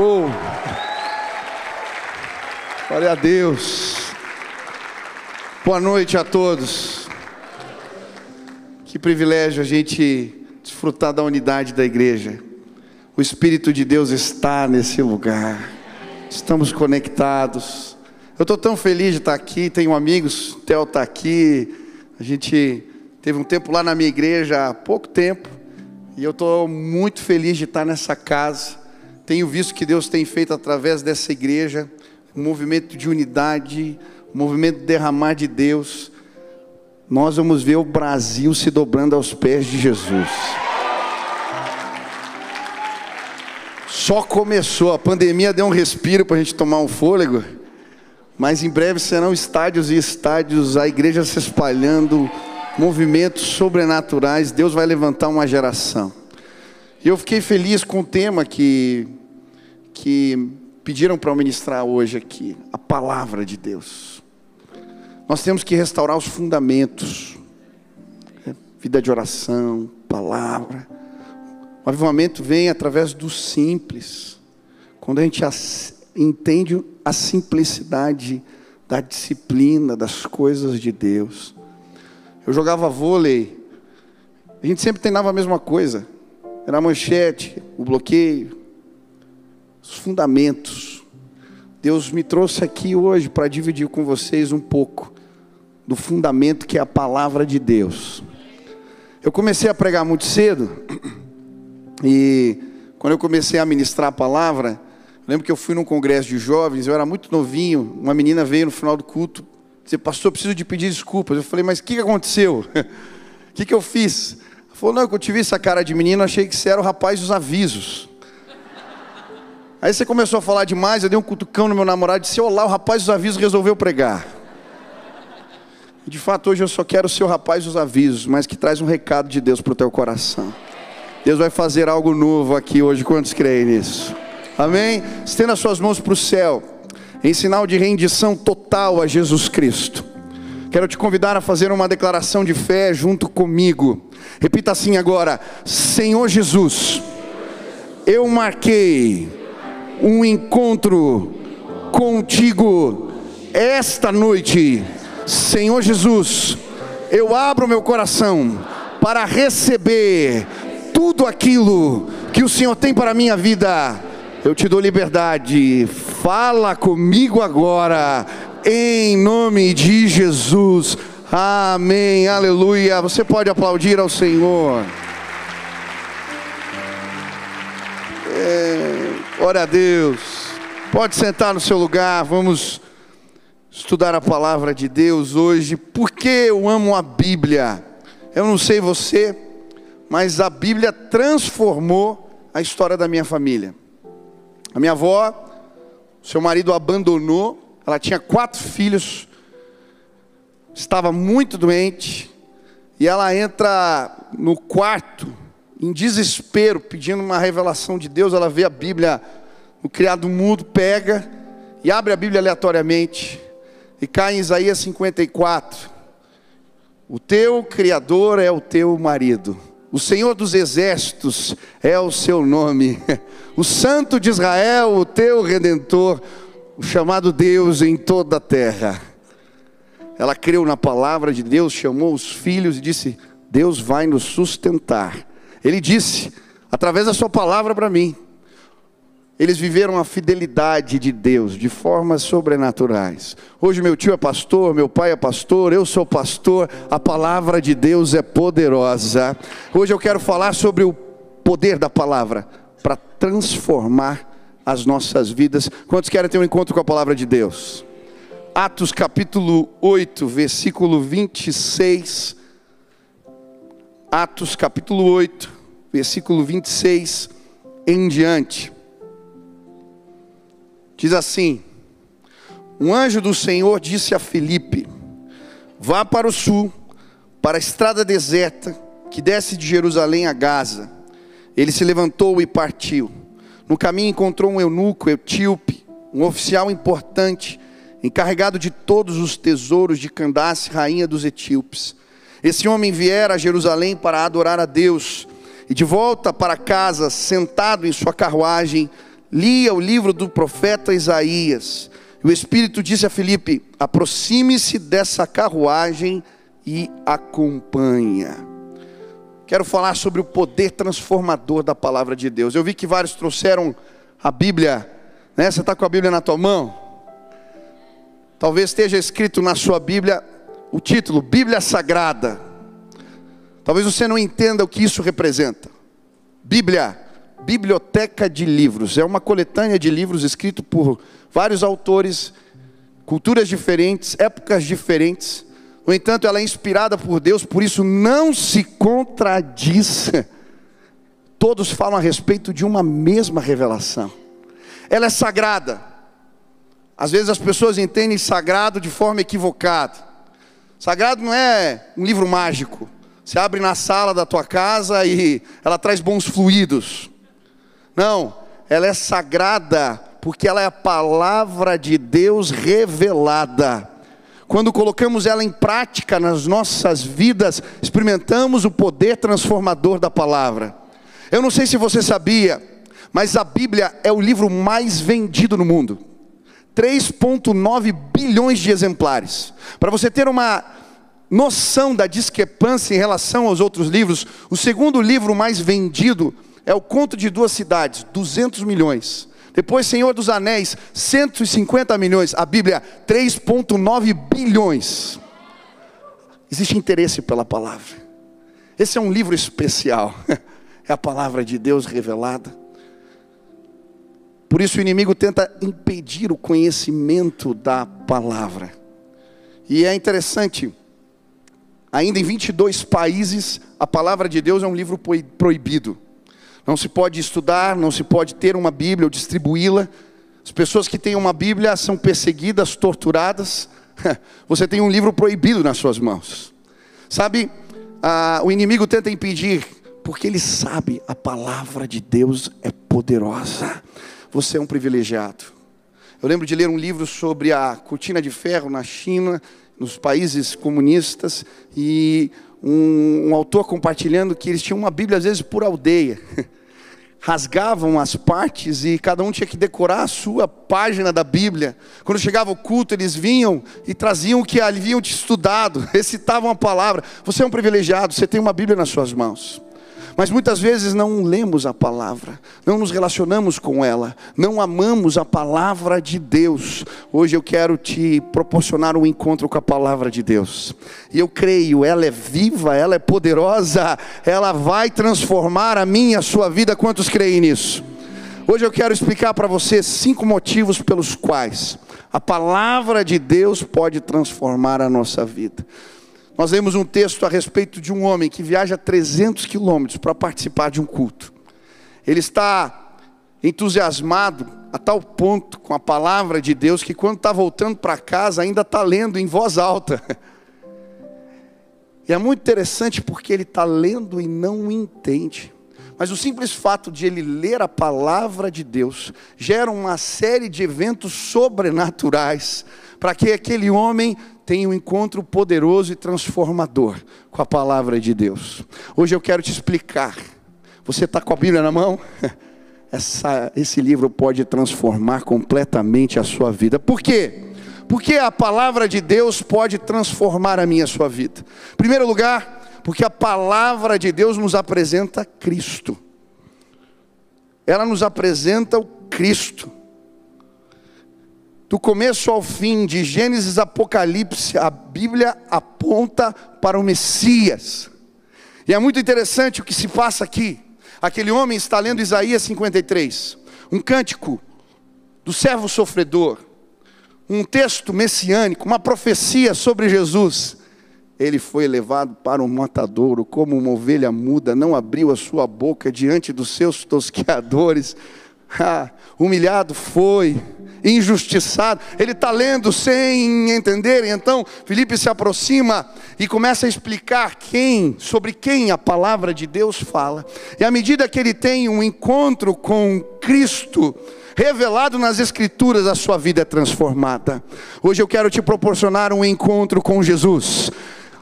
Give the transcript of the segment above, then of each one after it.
Oh. Glória a Deus. Boa noite a todos. Que privilégio a gente desfrutar da unidade da igreja. O Espírito de Deus está nesse lugar. Estamos conectados. Eu estou tão feliz de estar aqui. Tenho amigos, o Theo está aqui. A gente teve um tempo lá na minha igreja há pouco tempo. E eu estou muito feliz de estar nessa casa. Tenho visto que Deus tem feito através dessa igreja um movimento de unidade, um movimento de derramar de Deus. Nós vamos ver o Brasil se dobrando aos pés de Jesus. Só começou, a pandemia deu um respiro para a gente tomar um fôlego, mas em breve serão estádios e estádios, a igreja se espalhando, movimentos sobrenaturais. Deus vai levantar uma geração. E eu fiquei feliz com o tema que, que pediram para ministrar hoje aqui, a palavra de Deus. Nós temos que restaurar os fundamentos, né? vida de oração, palavra. O avivamento vem através do simples, quando a gente entende a simplicidade da disciplina, das coisas de Deus. Eu jogava vôlei, a gente sempre treinava a mesma coisa, era a manchete, o bloqueio, os fundamentos. Deus me trouxe aqui hoje para dividir com vocês um pouco do fundamento que é a palavra de Deus. Eu comecei a pregar muito cedo e quando eu comecei a ministrar a palavra, lembro que eu fui num congresso de jovens, eu era muito novinho, uma menina veio no final do culto, disse, pastor, preciso de pedir desculpas. Eu falei, mas o que, aconteceu? O que, que eu fiz? Ela falou, não, eu te vi essa cara de menino, achei que você era o rapaz dos avisos. Aí você começou a falar demais, eu dei um cutucão no meu namorado disse: Olá, o rapaz dos avisos resolveu pregar. De fato, hoje eu só quero ser o rapaz dos avisos, mas que traz um recado de Deus para o teu coração. Deus vai fazer algo novo aqui hoje, quantos creem nisso? Amém? Estenda suas mãos para o céu, em sinal de rendição total a Jesus Cristo. Quero te convidar a fazer uma declaração de fé junto comigo. Repita assim agora: Senhor Jesus, eu marquei um encontro contigo esta noite. Senhor Jesus, eu abro meu coração para receber tudo aquilo que o Senhor tem para a minha vida. Eu te dou liberdade. Fala comigo agora, em nome de Jesus. Amém. Aleluia. Você pode aplaudir ao Senhor. É... Glória a Deus. Pode sentar no seu lugar, vamos estudar a palavra de Deus hoje. Por que eu amo a Bíblia? Eu não sei você, mas a Bíblia transformou a história da minha família. A minha avó, seu marido abandonou, ela tinha quatro filhos, estava muito doente, e ela entra no quarto em desespero, pedindo uma revelação de Deus, ela vê a Bíblia, o criado mudo pega e abre a Bíblia aleatoriamente e cai em Isaías 54. O teu Criador é o teu marido, o Senhor dos exércitos é o seu nome, o Santo de Israel, o teu redentor, o chamado Deus em toda a terra. Ela creu na palavra de Deus, chamou os filhos e disse: Deus vai nos sustentar ele disse, através da sua palavra para mim, eles viveram a fidelidade de Deus de formas sobrenaturais. Hoje meu tio é pastor, meu pai é pastor, eu sou pastor, a palavra de Deus é poderosa. Hoje eu quero falar sobre o poder da palavra para transformar as nossas vidas. Quantos querem ter um encontro com a palavra de Deus? Atos capítulo 8, versículo 26 Atos capítulo 8, versículo 26 em diante. Diz assim: Um anjo do Senhor disse a Filipe: Vá para o sul, para a estrada deserta que desce de Jerusalém a Gaza. Ele se levantou e partiu. No caminho encontrou um eunuco etíope, um oficial importante, encarregado de todos os tesouros de Candace, rainha dos etíopes. Esse homem viera a Jerusalém para adorar a Deus, e de volta para casa, sentado em sua carruagem, lia o livro do profeta Isaías. O Espírito disse a Filipe: aproxime-se dessa carruagem e acompanha. Quero falar sobre o poder transformador da palavra de Deus. Eu vi que vários trouxeram a Bíblia, né? Você está com a Bíblia na tua mão? Talvez esteja escrito na sua Bíblia o título Bíblia Sagrada. Talvez você não entenda o que isso representa. Bíblia, biblioteca de livros, é uma coletânea de livros escrito por vários autores, culturas diferentes, épocas diferentes. No entanto, ela é inspirada por Deus, por isso não se contradiz. Todos falam a respeito de uma mesma revelação. Ela é sagrada. Às vezes as pessoas entendem sagrado de forma equivocada. Sagrado não é um livro mágico. Você abre na sala da tua casa e ela traz bons fluidos. Não, ela é sagrada porque ela é a palavra de Deus revelada. Quando colocamos ela em prática nas nossas vidas, experimentamos o poder transformador da palavra. Eu não sei se você sabia, mas a Bíblia é o livro mais vendido no mundo. 3,9 bilhões de exemplares. Para você ter uma noção da discrepância em relação aos outros livros, o segundo livro mais vendido é o Conto de Duas Cidades, 200 milhões. Depois, Senhor dos Anéis, 150 milhões. A Bíblia, 3,9 bilhões. Existe interesse pela palavra. Esse é um livro especial. É a palavra de Deus revelada. Por isso o inimigo tenta impedir o conhecimento da palavra. E é interessante, ainda em 22 países, a palavra de Deus é um livro proibido. Não se pode estudar, não se pode ter uma Bíblia ou distribuí-la. As pessoas que têm uma Bíblia são perseguidas, torturadas. Você tem um livro proibido nas suas mãos. Sabe, ah, o inimigo tenta impedir, porque ele sabe a palavra de Deus é poderosa. Você é um privilegiado. Eu lembro de ler um livro sobre a cortina de ferro na China, nos países comunistas, e um, um autor compartilhando que eles tinham uma Bíblia às vezes por aldeia. rasgavam as partes e cada um tinha que decorar a sua página da Bíblia. Quando chegava o culto, eles vinham e traziam o que haviam estudado, recitavam a palavra. Você é um privilegiado, você tem uma Bíblia nas suas mãos. Mas muitas vezes não lemos a palavra, não nos relacionamos com ela, não amamos a palavra de Deus. Hoje eu quero te proporcionar um encontro com a palavra de Deus. E eu creio, ela é viva, ela é poderosa, ela vai transformar a minha a sua vida. Quantos creem nisso? Hoje eu quero explicar para você cinco motivos pelos quais a palavra de Deus pode transformar a nossa vida. Nós lemos um texto a respeito de um homem que viaja 300 quilômetros para participar de um culto. Ele está entusiasmado a tal ponto com a palavra de Deus que quando está voltando para casa ainda está lendo em voz alta. E é muito interessante porque ele está lendo e não entende. Mas o simples fato de ele ler a palavra de Deus gera uma série de eventos sobrenaturais para que aquele homem tenha um encontro poderoso e transformador com a palavra de Deus. Hoje eu quero te explicar. Você está com a Bíblia na mão? Essa, esse livro pode transformar completamente a sua vida. Por quê? Porque a palavra de Deus pode transformar a minha a sua vida. Em primeiro lugar, porque a palavra de Deus nos apresenta Cristo. Ela nos apresenta o Cristo. Do começo ao fim, de Gênesis a Apocalipse, a Bíblia aponta para o Messias. E é muito interessante o que se passa aqui. Aquele homem está lendo Isaías 53, um cântico do servo sofredor, um texto messiânico, uma profecia sobre Jesus. Ele foi levado para o matadouro, como uma ovelha muda, não abriu a sua boca diante dos seus tosqueadores. Ah, humilhado foi, injustiçado. Ele está lendo sem entender. Então, Felipe se aproxima e começa a explicar quem, sobre quem a palavra de Deus fala. E à medida que ele tem um encontro com Cristo, revelado nas Escrituras, a sua vida é transformada. Hoje eu quero te proporcionar um encontro com Jesus.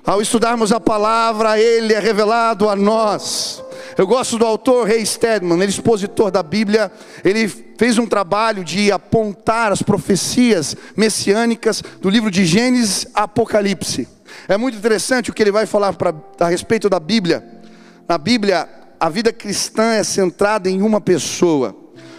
Ao estudarmos a palavra, Ele é revelado a nós. Eu gosto do autor Ray Stedman, ele é expositor da Bíblia. Ele fez um trabalho de apontar as profecias messiânicas do livro de Gênesis a Apocalipse. É muito interessante o que ele vai falar pra, a respeito da Bíblia. Na Bíblia, a vida cristã é centrada em uma pessoa,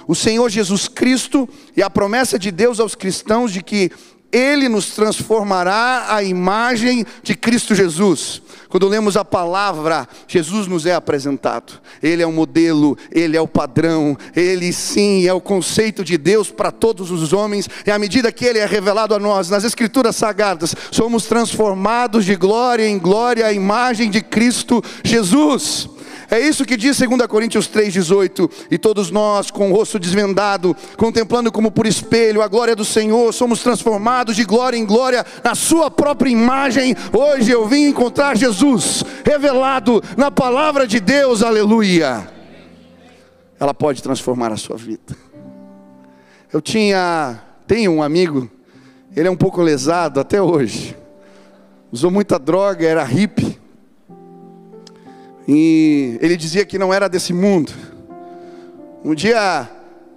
o Senhor Jesus Cristo, e a promessa de Deus aos cristãos de que ele nos transformará à imagem de Cristo Jesus. Quando lemos a palavra, Jesus nos é apresentado. Ele é o modelo, ele é o padrão, ele sim é o conceito de Deus para todos os homens. E à medida que ele é revelado a nós nas Escrituras sagradas, somos transformados de glória em glória à imagem de Cristo Jesus. É isso que diz 2 Coríntios 3,18. E todos nós, com o rosto desvendado, contemplando como por espelho a glória do Senhor, somos transformados de glória em glória na Sua própria imagem. Hoje eu vim encontrar Jesus, revelado na palavra de Deus, aleluia. Ela pode transformar a sua vida. Eu tinha, tenho um amigo, ele é um pouco lesado até hoje. Usou muita droga, era hippie. E ele dizia que não era desse mundo. Um dia,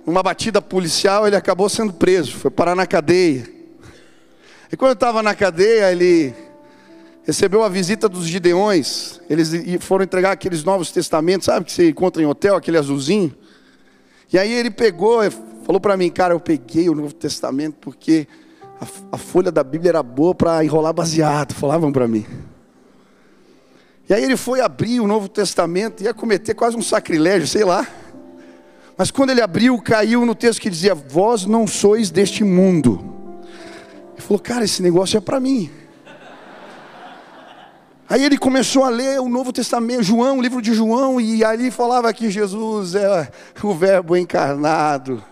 numa batida policial, ele acabou sendo preso, foi parar na cadeia. E quando estava na cadeia, ele recebeu a visita dos Gideões. Eles foram entregar aqueles novos testamentos, sabe que você encontra em hotel, aquele azulzinho. E aí ele pegou, falou para mim, cara, eu peguei o Novo Testamento porque a, a folha da Bíblia era boa para enrolar baseado, falavam para mim. E aí ele foi abrir o Novo Testamento, ia cometer quase um sacrilégio, sei lá. Mas quando ele abriu, caiu no texto que dizia: Vós não sois deste mundo. Ele falou: Cara, esse negócio é para mim. Aí ele começou a ler o Novo Testamento, João, o livro de João, e ali falava que Jesus é o Verbo encarnado.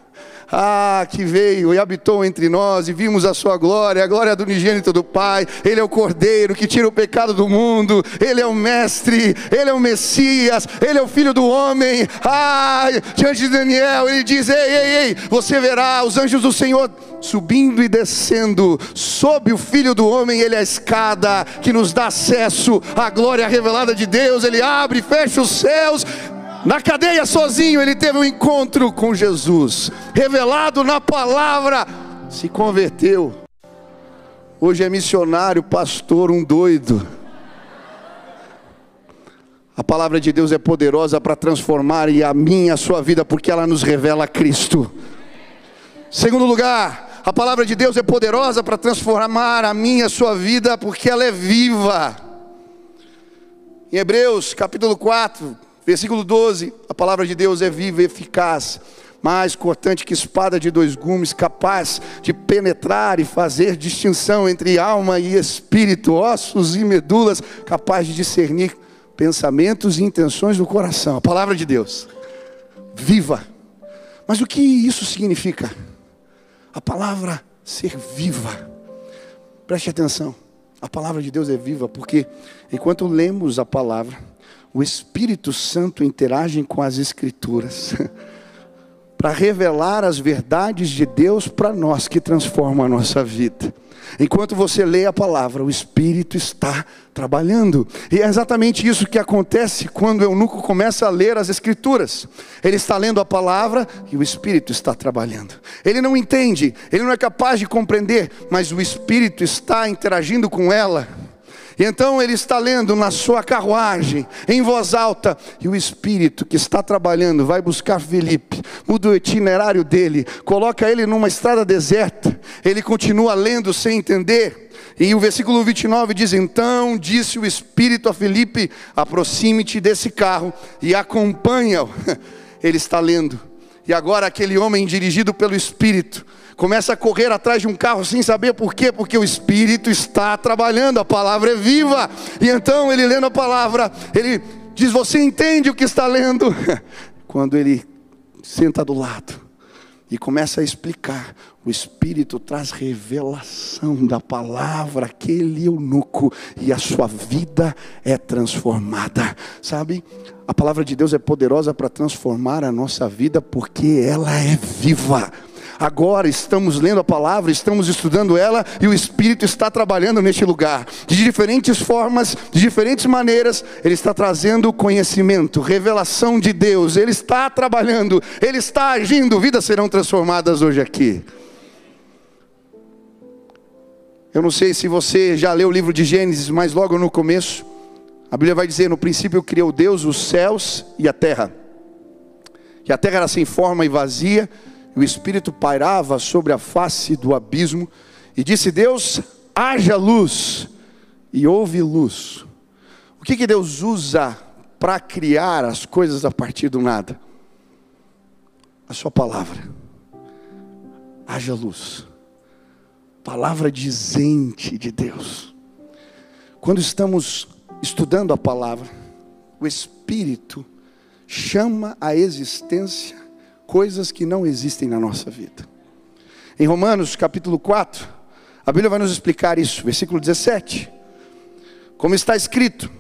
Ah, que veio e habitou entre nós e vimos a sua glória, a glória do unigênito do Pai. Ele é o Cordeiro que tira o pecado do mundo. Ele é o Mestre, ele é o Messias, ele é o Filho do homem. Ah, diante de Daniel, ele diz: Ei, ei, ei, você verá os anjos do Senhor subindo e descendo, sob o Filho do Homem, Ele é a escada que nos dá acesso à glória revelada de Deus. Ele abre e fecha os céus, na cadeia sozinho, ele teve um encontro com Jesus, revelado na palavra, se converteu. Hoje é missionário, pastor, um doido. A palavra de Deus é poderosa para transformar e a minha, a sua vida, porque ela nos revela Cristo. Segundo lugar, a palavra de Deus é poderosa para transformar a minha, a sua vida, porque ela é viva. Em Hebreus capítulo 4, Versículo 12: a palavra de Deus é viva e eficaz, mais cortante que espada de dois gumes, capaz de penetrar e fazer distinção entre alma e espírito, ossos e medulas, capaz de discernir pensamentos e intenções do coração. A palavra de Deus, viva. Mas o que isso significa? A palavra ser viva. Preste atenção. A palavra de Deus é viva porque enquanto lemos a palavra, o Espírito Santo interage com as Escrituras para revelar as verdades de Deus para nós que transformam a nossa vida. Enquanto você lê a palavra, o Espírito está trabalhando. E é exatamente isso que acontece quando o eunuco começa a ler as Escrituras. Ele está lendo a palavra e o Espírito está trabalhando. Ele não entende, ele não é capaz de compreender, mas o Espírito está interagindo com ela e então ele está lendo na sua carruagem, em voz alta, e o Espírito que está trabalhando vai buscar Felipe, muda o itinerário dele, coloca ele numa estrada deserta, ele continua lendo sem entender. E o versículo 29 diz: Então disse o Espírito a Felipe: aproxime-te desse carro e acompanha-o. Ele está lendo. E agora aquele homem dirigido pelo Espírito começa a correr atrás de um carro sem saber por quê, porque o Espírito está trabalhando, a palavra é viva. E então ele lendo a palavra, ele diz: Você entende o que está lendo? Quando ele senta do lado e começa a explicar, o Espírito traz revelação da palavra, aquele eunuco, e a sua vida é transformada. Sabe? A palavra de Deus é poderosa para transformar a nossa vida porque ela é viva. Agora estamos lendo a palavra, estamos estudando ela e o Espírito está trabalhando neste lugar. De diferentes formas, de diferentes maneiras, Ele está trazendo conhecimento, revelação de Deus. Ele está trabalhando, Ele está agindo. Vidas serão transformadas hoje aqui. Eu não sei se você já leu o livro de Gênesis, mas logo no começo, a Bíblia vai dizer: no princípio criou Deus os céus e a terra. E a terra era sem forma e vazia, o Espírito pairava sobre a face do abismo. E disse Deus: haja luz, e houve luz. O que, que Deus usa para criar as coisas a partir do nada? A Sua palavra. Haja luz. Palavra dizente de Deus. Quando estamos estudando a palavra, o Espírito chama à existência coisas que não existem na nossa vida. Em Romanos capítulo 4, a Bíblia vai nos explicar isso, versículo 17. Como está escrito: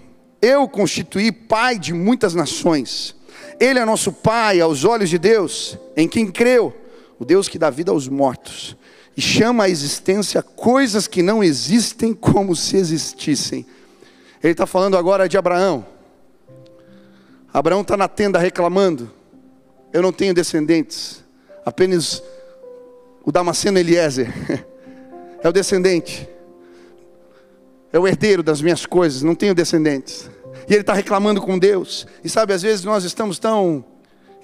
Eu constituí pai de muitas nações. Ele é nosso pai aos olhos de Deus, em quem creu, o Deus que dá vida aos mortos e chama à existência coisas que não existem como se existissem. Ele está falando agora de Abraão. Abraão está na tenda reclamando: Eu não tenho descendentes, apenas o Damasceno Eliezer é o descendente, é o herdeiro das minhas coisas, não tenho descendentes. E ele está reclamando com Deus. E sabe, às vezes nós estamos tão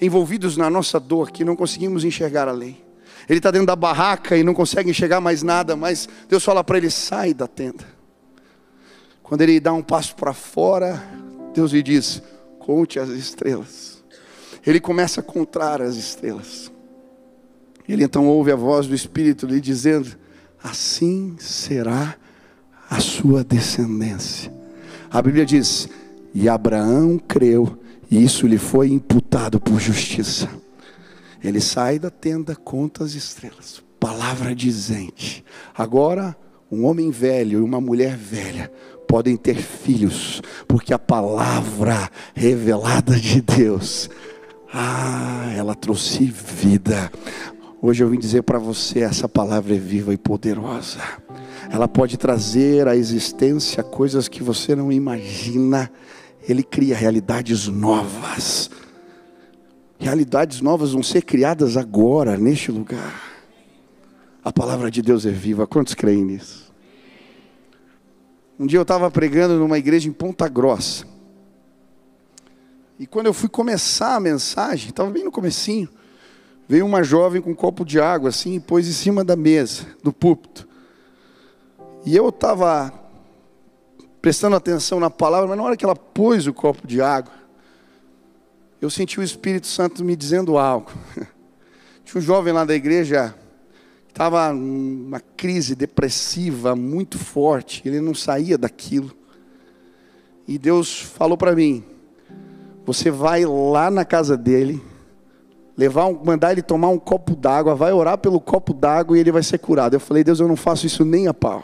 envolvidos na nossa dor que não conseguimos enxergar além. Ele está dentro da barraca e não consegue enxergar mais nada, mas Deus fala para ele: sai da tenda. Quando ele dá um passo para fora, Deus lhe diz: conte as estrelas. Ele começa a contar as estrelas. Ele então ouve a voz do Espírito lhe dizendo: assim será a sua descendência. A Bíblia diz: e Abraão creu, e isso lhe foi imputado por justiça. Ele sai da tenda, conta as estrelas. Palavra dizente. Agora, um homem velho e uma mulher velha podem ter filhos, porque a palavra revelada de Deus, ah, ela trouxe vida. Hoje eu vim dizer para você: essa palavra é viva e poderosa. Ela pode trazer à existência coisas que você não imagina. Ele cria realidades novas. Realidades novas vão ser criadas agora, neste lugar. A palavra de Deus é viva. Quantos creem nisso? Um dia eu estava pregando numa igreja em Ponta Grossa. E quando eu fui começar a mensagem, estava bem no comecinho, veio uma jovem com um copo de água assim e pôs em cima da mesa, do púlpito. E eu estava prestando atenção na palavra, mas na hora que ela pôs o copo de água, eu senti o Espírito Santo me dizendo algo. Tinha um jovem lá da igreja estava numa crise depressiva muito forte, ele não saía daquilo. E Deus falou para mim: você vai lá na casa dele, levar um, mandar ele tomar um copo d'água, vai orar pelo copo d'água e ele vai ser curado. Eu falei: Deus, eu não faço isso nem a pau.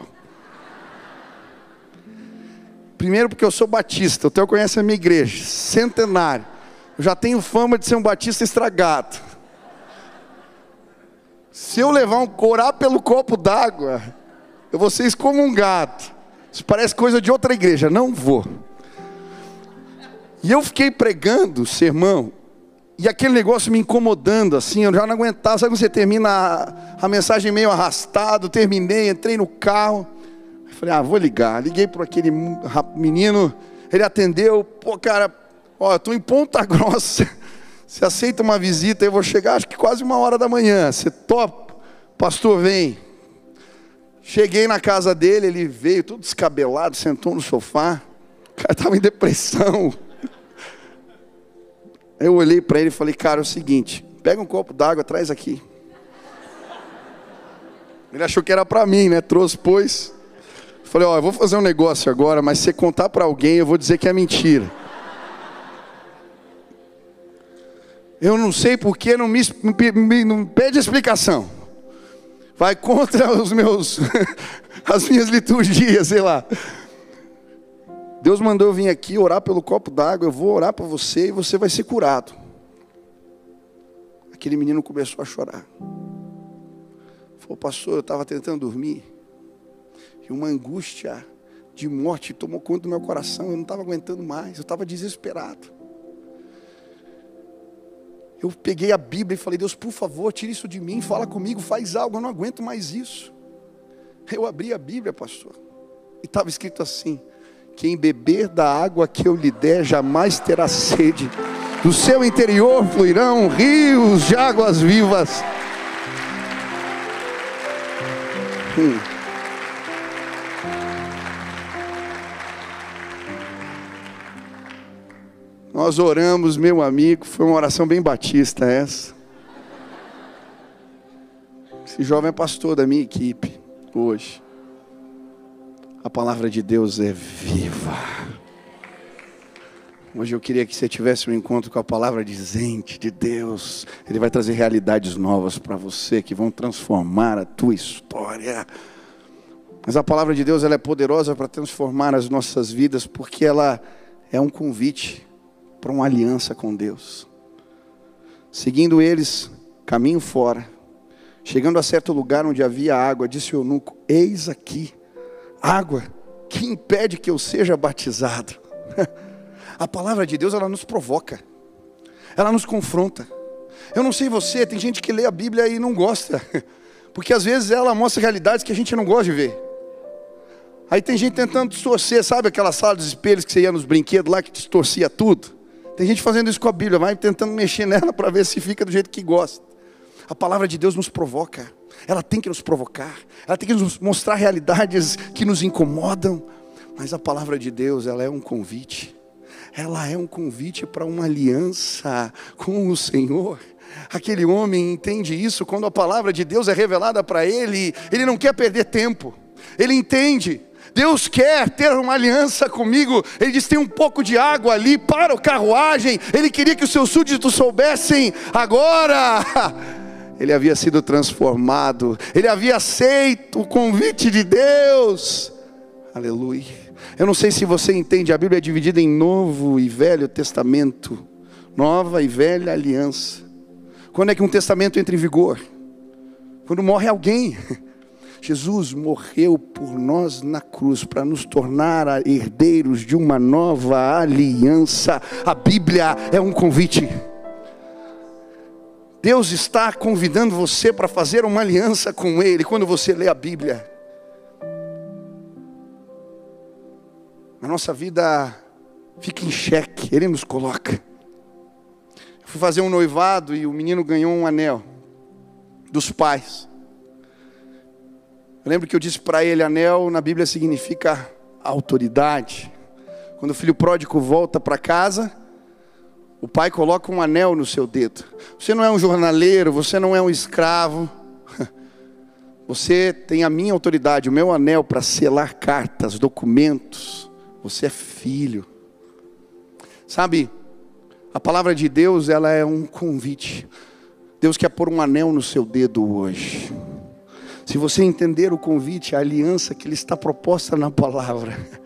Primeiro porque eu sou batista, o teu conhece a minha igreja, centenário. Eu já tenho fama de ser um batista estragado. Se eu levar um orar pelo copo d'água, eu vou ser excomungado. Isso parece coisa de outra igreja, não vou. E eu fiquei pregando sermão, e aquele negócio me incomodando, assim, eu já não aguentava. Sabe quando você termina a, a mensagem meio arrastado? Terminei, entrei no carro. Falei, ah, vou ligar. Liguei para aquele menino, ele atendeu. Pô, cara, ó, eu em Ponta Grossa. Você aceita uma visita, eu vou chegar acho que quase uma hora da manhã. Você topa? Pastor, vem. Cheguei na casa dele, ele veio todo descabelado, sentou no sofá. O cara estava em depressão. Eu olhei para ele e falei, cara, é o seguinte, pega um copo d'água, traz aqui. Ele achou que era para mim, né? Trouxe, pois. Falei, ó, eu vou fazer um negócio agora, mas se você contar para alguém, eu vou dizer que é mentira. Eu não sei porque não me, me pede explicação. Vai contra os meus as minhas liturgias, sei lá. Deus mandou eu vir aqui orar pelo copo d'água, eu vou orar para você e você vai ser curado. Aquele menino começou a chorar. Falou, pastor, eu estava tentando dormir. E uma angústia de morte tomou conta do meu coração. Eu não estava aguentando mais, eu estava desesperado. Eu peguei a Bíblia e falei, Deus, por favor, tire isso de mim, fala comigo, faz algo, eu não aguento mais isso. Eu abri a Bíblia, pastor, e estava escrito assim: quem beber da água que eu lhe der jamais terá sede. Do seu interior fluirão rios de águas vivas. Hum. Nós oramos, meu amigo, foi uma oração bem batista essa. Esse jovem é pastor da minha equipe hoje. A palavra de Deus é viva. Hoje eu queria que você tivesse um encontro com a palavra dizente de Deus. Ele vai trazer realidades novas para você que vão transformar a tua história. Mas a palavra de Deus ela é poderosa para transformar as nossas vidas porque ela é um convite para uma aliança com Deus. Seguindo eles, caminho fora. Chegando a certo lugar onde havia água, disse o eunuco: Eis aqui água que impede que eu seja batizado. A palavra de Deus, ela nos provoca, ela nos confronta. Eu não sei você, tem gente que lê a Bíblia e não gosta, porque às vezes ela mostra realidades que a gente não gosta de ver. Aí tem gente tentando distorcer, sabe aquela sala dos espelhos que você ia nos brinquedos lá que distorcia tudo? Tem gente fazendo isso com a Bíblia, vai tentando mexer nela para ver se fica do jeito que gosta. A palavra de Deus nos provoca ela tem que nos provocar, ela tem que nos mostrar realidades que nos incomodam, mas a palavra de Deus, ela é um convite, ela é um convite para uma aliança com o Senhor. Aquele homem entende isso quando a palavra de Deus é revelada para ele, ele não quer perder tempo, ele entende. Deus quer ter uma aliança comigo. Ele diz: tem um pouco de água ali para a carruagem. Ele queria que os seus súditos soubessem agora ele havia sido transformado, ele havia aceito o convite de Deus. Aleluia. Eu não sei se você entende, a Bíblia é dividida em Novo e Velho Testamento, Nova e Velha Aliança. Quando é que um testamento entra em vigor? Quando morre alguém. Jesus morreu por nós na cruz para nos tornar herdeiros de uma nova aliança. A Bíblia é um convite. Deus está convidando você para fazer uma aliança com Ele quando você lê a Bíblia. A nossa vida fica em xeque, Ele nos coloca. Eu fui fazer um noivado e o menino ganhou um anel dos pais. Eu lembro que eu disse para ele: anel na Bíblia significa autoridade. Quando o filho pródigo volta para casa, o pai coloca um anel no seu dedo. Você não é um jornaleiro, você não é um escravo. Você tem a minha autoridade, o meu anel para selar cartas, documentos. Você é filho. Sabe, a palavra de Deus, ela é um convite. Deus quer pôr um anel no seu dedo hoje. Se você entender o convite, a aliança que ele está proposta na palavra,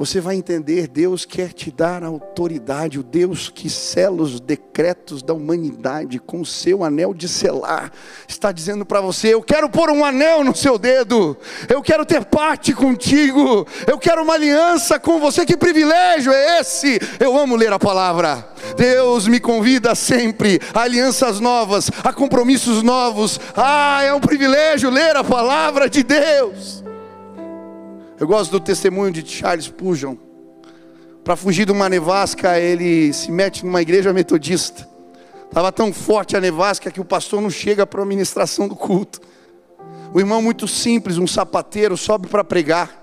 você vai entender, Deus quer te dar autoridade, o Deus que sela os decretos da humanidade com o seu anel de selar, está dizendo para você: Eu quero pôr um anel no seu dedo, eu quero ter parte contigo, eu quero uma aliança com você. Que privilégio é esse? Eu amo ler a palavra. Deus me convida sempre a alianças novas, a compromissos novos. Ah, é um privilégio ler a palavra de Deus. Eu gosto do testemunho de Charles Pujon. Para fugir de uma nevasca, ele se mete numa igreja metodista. Estava tão forte a nevasca que o pastor não chega para a ministração do culto. O irmão, muito simples, um sapateiro, sobe para pregar.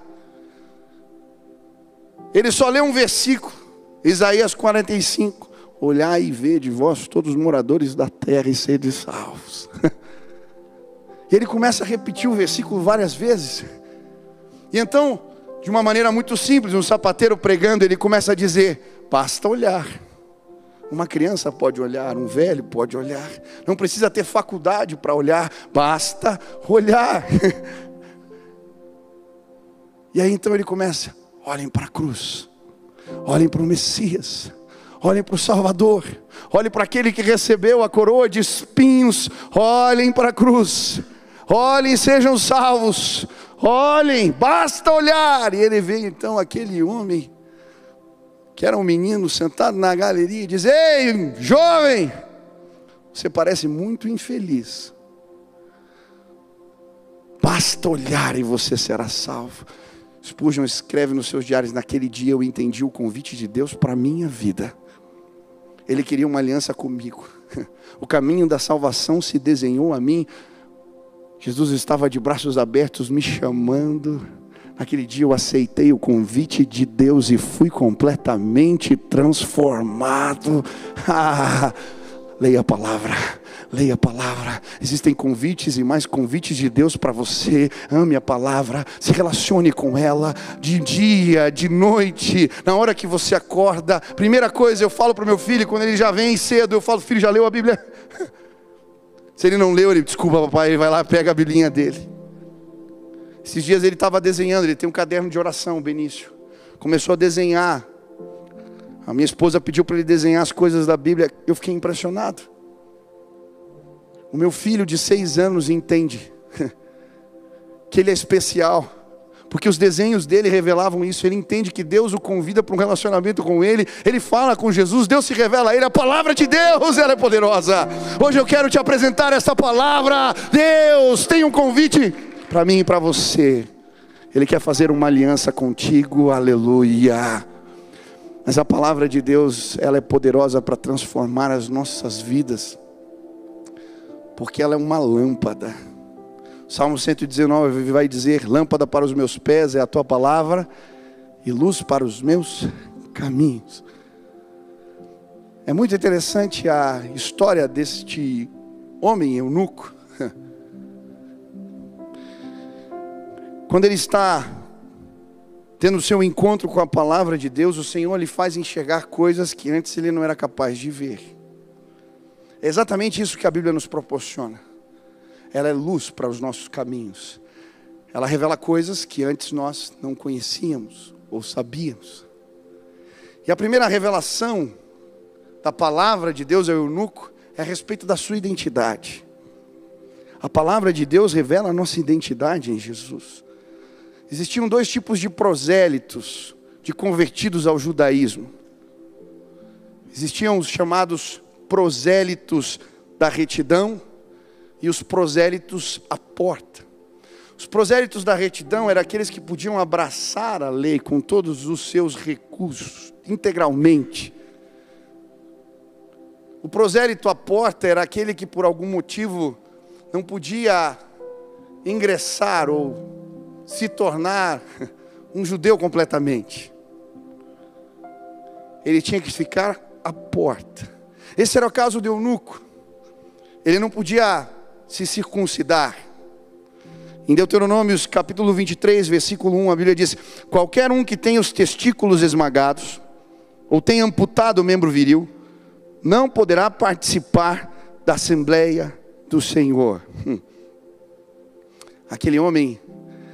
Ele só lê um versículo, Isaías 45. Olhar e ver de vós todos os moradores da terra e sede salvos. E ele começa a repetir o versículo várias vezes. E então, de uma maneira muito simples, um sapateiro pregando, ele começa a dizer: basta olhar. Uma criança pode olhar, um velho pode olhar, não precisa ter faculdade para olhar, basta olhar. E aí então ele começa: olhem para a cruz, olhem para o Messias, olhem para o Salvador, olhem para aquele que recebeu a coroa de espinhos, olhem para a cruz. Olhem e sejam salvos, olhem, basta olhar. E ele vê então aquele homem, que era um menino sentado na galeria, e diz: Ei, jovem, você parece muito infeliz. Basta olhar e você será salvo. Spurgeon escreve nos seus diários: Naquele dia eu entendi o convite de Deus para a minha vida. Ele queria uma aliança comigo. O caminho da salvação se desenhou a mim. Jesus estava de braços abertos me chamando. Naquele dia eu aceitei o convite de Deus e fui completamente transformado. Ah, leia a palavra. Leia a palavra. Existem convites e mais convites de Deus para você. Ame a palavra, se relacione com ela de dia, de noite, na hora que você acorda. Primeira coisa, eu falo para o meu filho, quando ele já vem cedo, eu falo: Filho, já leu a Bíblia? Se ele não leu, ele, desculpa, papai, ele vai lá, pega a Biblinha dele. Esses dias ele estava desenhando, ele tem um caderno de oração, Benício. Começou a desenhar. A minha esposa pediu para ele desenhar as coisas da Bíblia. Eu fiquei impressionado. O meu filho de seis anos entende que ele é especial, porque os desenhos dele revelavam isso. Ele entende que Deus o convida para um relacionamento com ele. Ele fala com Jesus, Deus se revela a ele. A palavra de Deus, ela é poderosa. Hoje eu quero te apresentar essa palavra. Deus tem um convite para mim e para você. Ele quer fazer uma aliança contigo. Aleluia. Mas a palavra de Deus, ela é poderosa para transformar as nossas vidas porque ela é uma lâmpada. Salmo 119 vai dizer: Lâmpada para os meus pés é a tua palavra, e luz para os meus caminhos. É muito interessante a história deste homem eunuco. Quando ele está tendo seu encontro com a palavra de Deus, o Senhor lhe faz enxergar coisas que antes ele não era capaz de ver. É exatamente isso que a Bíblia nos proporciona. Ela é luz para os nossos caminhos. Ela revela coisas que antes nós não conhecíamos ou sabíamos. E a primeira revelação da palavra de Deus ao eunuco é a respeito da sua identidade. A palavra de Deus revela a nossa identidade em Jesus. Existiam dois tipos de prosélitos, de convertidos ao judaísmo. Existiam os chamados prosélitos da retidão e os prosélitos à porta. Os prosélitos da retidão eram aqueles que podiam abraçar a lei com todos os seus recursos, integralmente. O prosélito à porta era aquele que por algum motivo não podia ingressar ou se tornar um judeu completamente. Ele tinha que ficar à porta. Esse era o caso de eunuco. Ele não podia se circuncidar. Em Deuteronômios capítulo 23, versículo 1, a Bíblia diz: Qualquer um que tenha os testículos esmagados, ou tenha amputado o membro viril, não poderá participar da Assembleia do Senhor. Hum. Aquele homem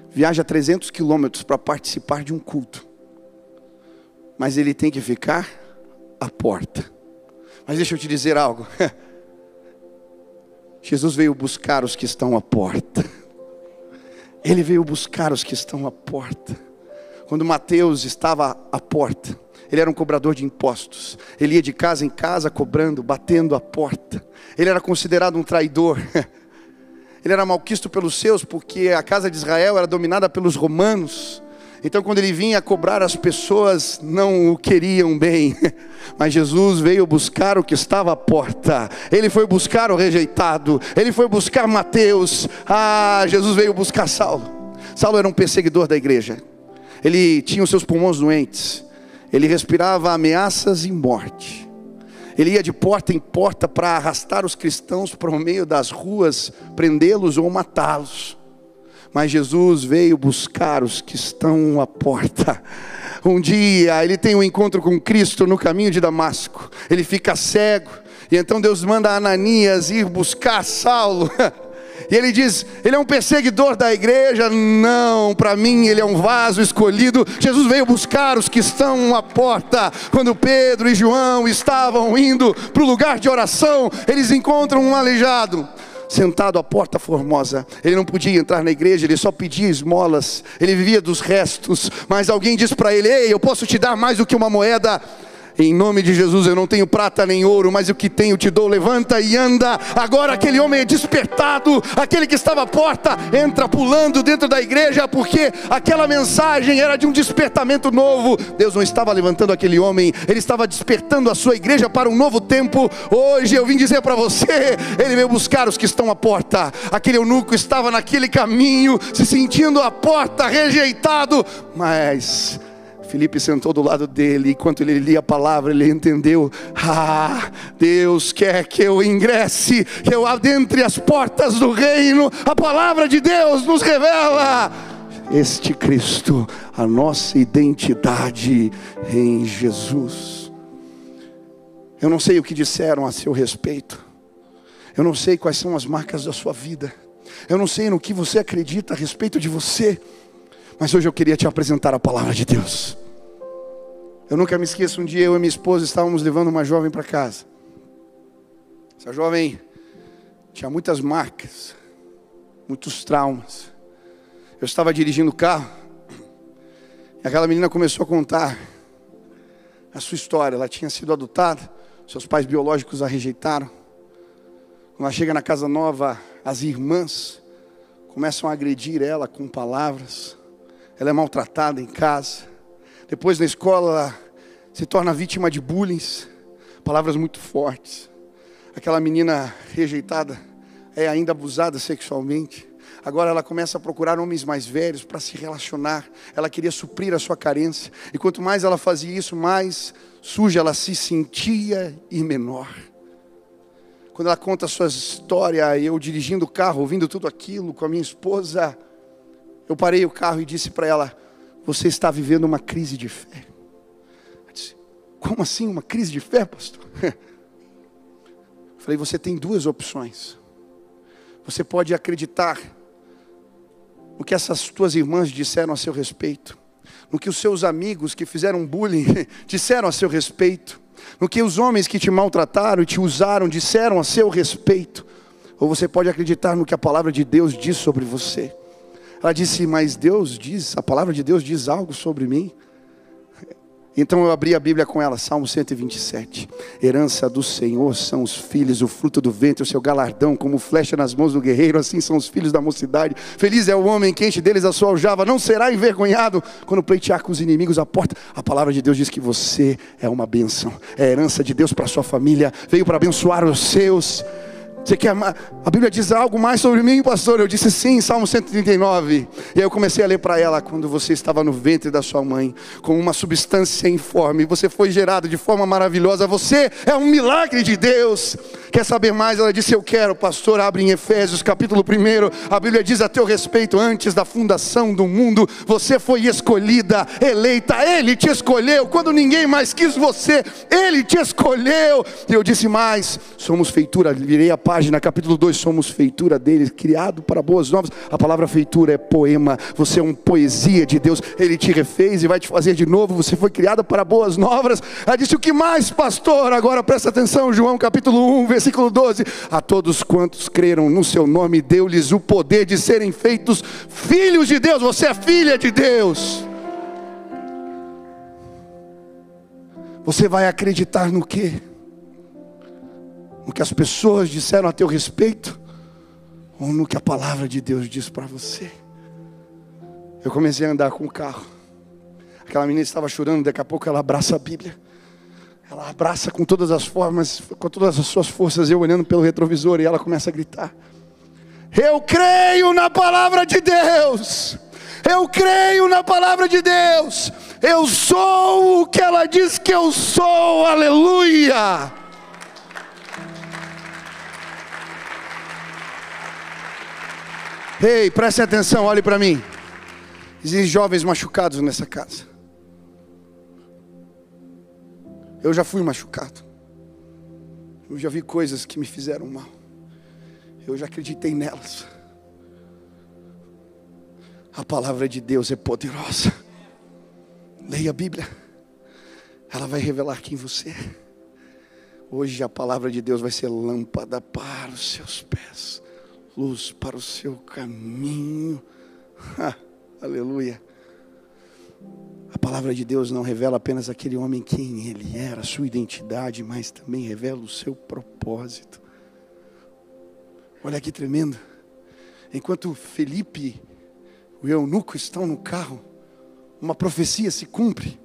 viaja 300 quilômetros para participar de um culto, mas ele tem que ficar à porta. Mas deixa eu te dizer algo. Jesus veio buscar os que estão à porta. Ele veio buscar os que estão à porta. Quando Mateus estava à porta, ele era um cobrador de impostos. Ele ia de casa em casa cobrando, batendo a porta. Ele era considerado um traidor. Ele era malquisto pelos seus, porque a casa de Israel era dominada pelos romanos. Então, quando ele vinha cobrar, as pessoas não o queriam bem, mas Jesus veio buscar o que estava à porta, ele foi buscar o rejeitado, ele foi buscar Mateus, ah, Jesus veio buscar Saulo. Saulo era um perseguidor da igreja, ele tinha os seus pulmões doentes, ele respirava ameaças e morte. Ele ia de porta em porta para arrastar os cristãos para o meio das ruas, prendê-los ou matá-los. Mas Jesus veio buscar os que estão à porta. Um dia ele tem um encontro com Cristo no caminho de Damasco. Ele fica cego. E então Deus manda Ananias ir buscar Saulo. E ele diz: Ele é um perseguidor da igreja? Não, para mim ele é um vaso escolhido. Jesus veio buscar os que estão à porta. Quando Pedro e João estavam indo para o lugar de oração, eles encontram um aleijado. Sentado à porta formosa. Ele não podia entrar na igreja, ele só pedia esmolas. Ele vivia dos restos. Mas alguém disse para ele: Ei, eu posso te dar mais do que uma moeda. Em nome de Jesus, eu não tenho prata nem ouro, mas o que tenho te dou. Levanta e anda. Agora aquele homem é despertado, aquele que estava à porta entra pulando dentro da igreja, porque aquela mensagem era de um despertamento novo. Deus não estava levantando aquele homem, ele estava despertando a sua igreja para um novo tempo. Hoje eu vim dizer para você, ele veio buscar os que estão à porta. Aquele eunuco estava naquele caminho, se sentindo à porta, rejeitado, mas Felipe sentou do lado dele, enquanto ele lia a palavra, ele entendeu: Ah, Deus quer que eu ingresse, que eu adentre as portas do reino. A palavra de Deus nos revela este Cristo, a nossa identidade em Jesus. Eu não sei o que disseram a seu respeito, eu não sei quais são as marcas da sua vida, eu não sei no que você acredita a respeito de você, mas hoje eu queria te apresentar a palavra de Deus. Eu nunca me esqueço, um dia eu e minha esposa estávamos levando uma jovem para casa. Essa jovem tinha muitas marcas, muitos traumas. Eu estava dirigindo o carro e aquela menina começou a contar a sua história. Ela tinha sido adotada, seus pais biológicos a rejeitaram. Quando ela chega na casa nova, as irmãs começam a agredir ela com palavras. Ela é maltratada em casa. Depois na escola se torna vítima de bullying, palavras muito fortes. Aquela menina rejeitada é ainda abusada sexualmente. Agora ela começa a procurar homens mais velhos para se relacionar. Ela queria suprir a sua carência. E quanto mais ela fazia isso, mais suja ela se sentia e menor. Quando ela conta a sua história, eu dirigindo o carro, ouvindo tudo aquilo com a minha esposa, eu parei o carro e disse para ela: Você está vivendo uma crise de fé. Como assim uma crise de fé, pastor? Falei, você tem duas opções. Você pode acreditar no que essas tuas irmãs disseram a seu respeito, no que os seus amigos que fizeram bullying disseram a seu respeito, no que os homens que te maltrataram e te usaram disseram a seu respeito, ou você pode acreditar no que a palavra de Deus diz sobre você. Ela disse, mas Deus diz, a palavra de Deus diz algo sobre mim. Então eu abri a Bíblia com ela, Salmo 127. Herança do Senhor são os filhos, o fruto do ventre, o seu galardão, como flecha nas mãos do guerreiro, assim são os filhos da mocidade. Feliz é o homem que enche deles a sua aljava, não será envergonhado quando pleitear com os inimigos à porta. A palavra de Deus diz que você é uma bênção, é herança de Deus para sua família, veio para abençoar os seus. Você quer a Bíblia diz algo mais sobre mim, pastor? Eu disse sim, Salmo 139. E aí eu comecei a ler para ela quando você estava no ventre da sua mãe, com uma substância informe, você foi gerado de forma maravilhosa. Você é um milagre de Deus. Quer saber mais? Ela disse: Eu quero, pastor. Abre em Efésios, capítulo 1. A Bíblia diz a teu respeito: antes da fundação do mundo, você foi escolhida, eleita. Ele te escolheu. Quando ninguém mais quis você, Ele te escolheu. E eu disse mais: somos feitura. Virei a página, capítulo 2. Somos feitura dele, criado para boas novas. A palavra feitura é poema. Você é uma poesia de Deus. Ele te refez e vai te fazer de novo. Você foi criada para boas novas. Ela disse: O que mais, pastor? Agora presta atenção, João, capítulo 1, versículo versículo 12: A todos quantos creram no seu nome, deu-lhes o poder de serem feitos filhos de Deus. Você é filha de Deus. Você vai acreditar no que? No que as pessoas disseram a teu respeito? Ou no que a palavra de Deus diz para você? Eu comecei a andar com o carro. Aquela menina estava chorando, daqui a pouco ela abraça a Bíblia. Ela abraça com todas as formas, com todas as suas forças, eu olhando pelo retrovisor e ela começa a gritar: Eu creio na palavra de Deus. Eu creio na palavra de Deus. Eu sou o que ela diz que eu sou. Aleluia. Ei, preste atenção, olhe para mim. Existem jovens machucados nessa casa. Eu já fui machucado. Eu já vi coisas que me fizeram mal. Eu já acreditei nelas. A palavra de Deus é poderosa. Leia a Bíblia. Ela vai revelar quem você é. Hoje a palavra de Deus vai ser lâmpada para os seus pés, luz para o seu caminho. aleluia. A palavra de Deus não revela apenas aquele homem quem ele era, sua identidade, mas também revela o seu propósito. Olha que tremendo. Enquanto Felipe, o eunuco, estão no carro, uma profecia se cumpre.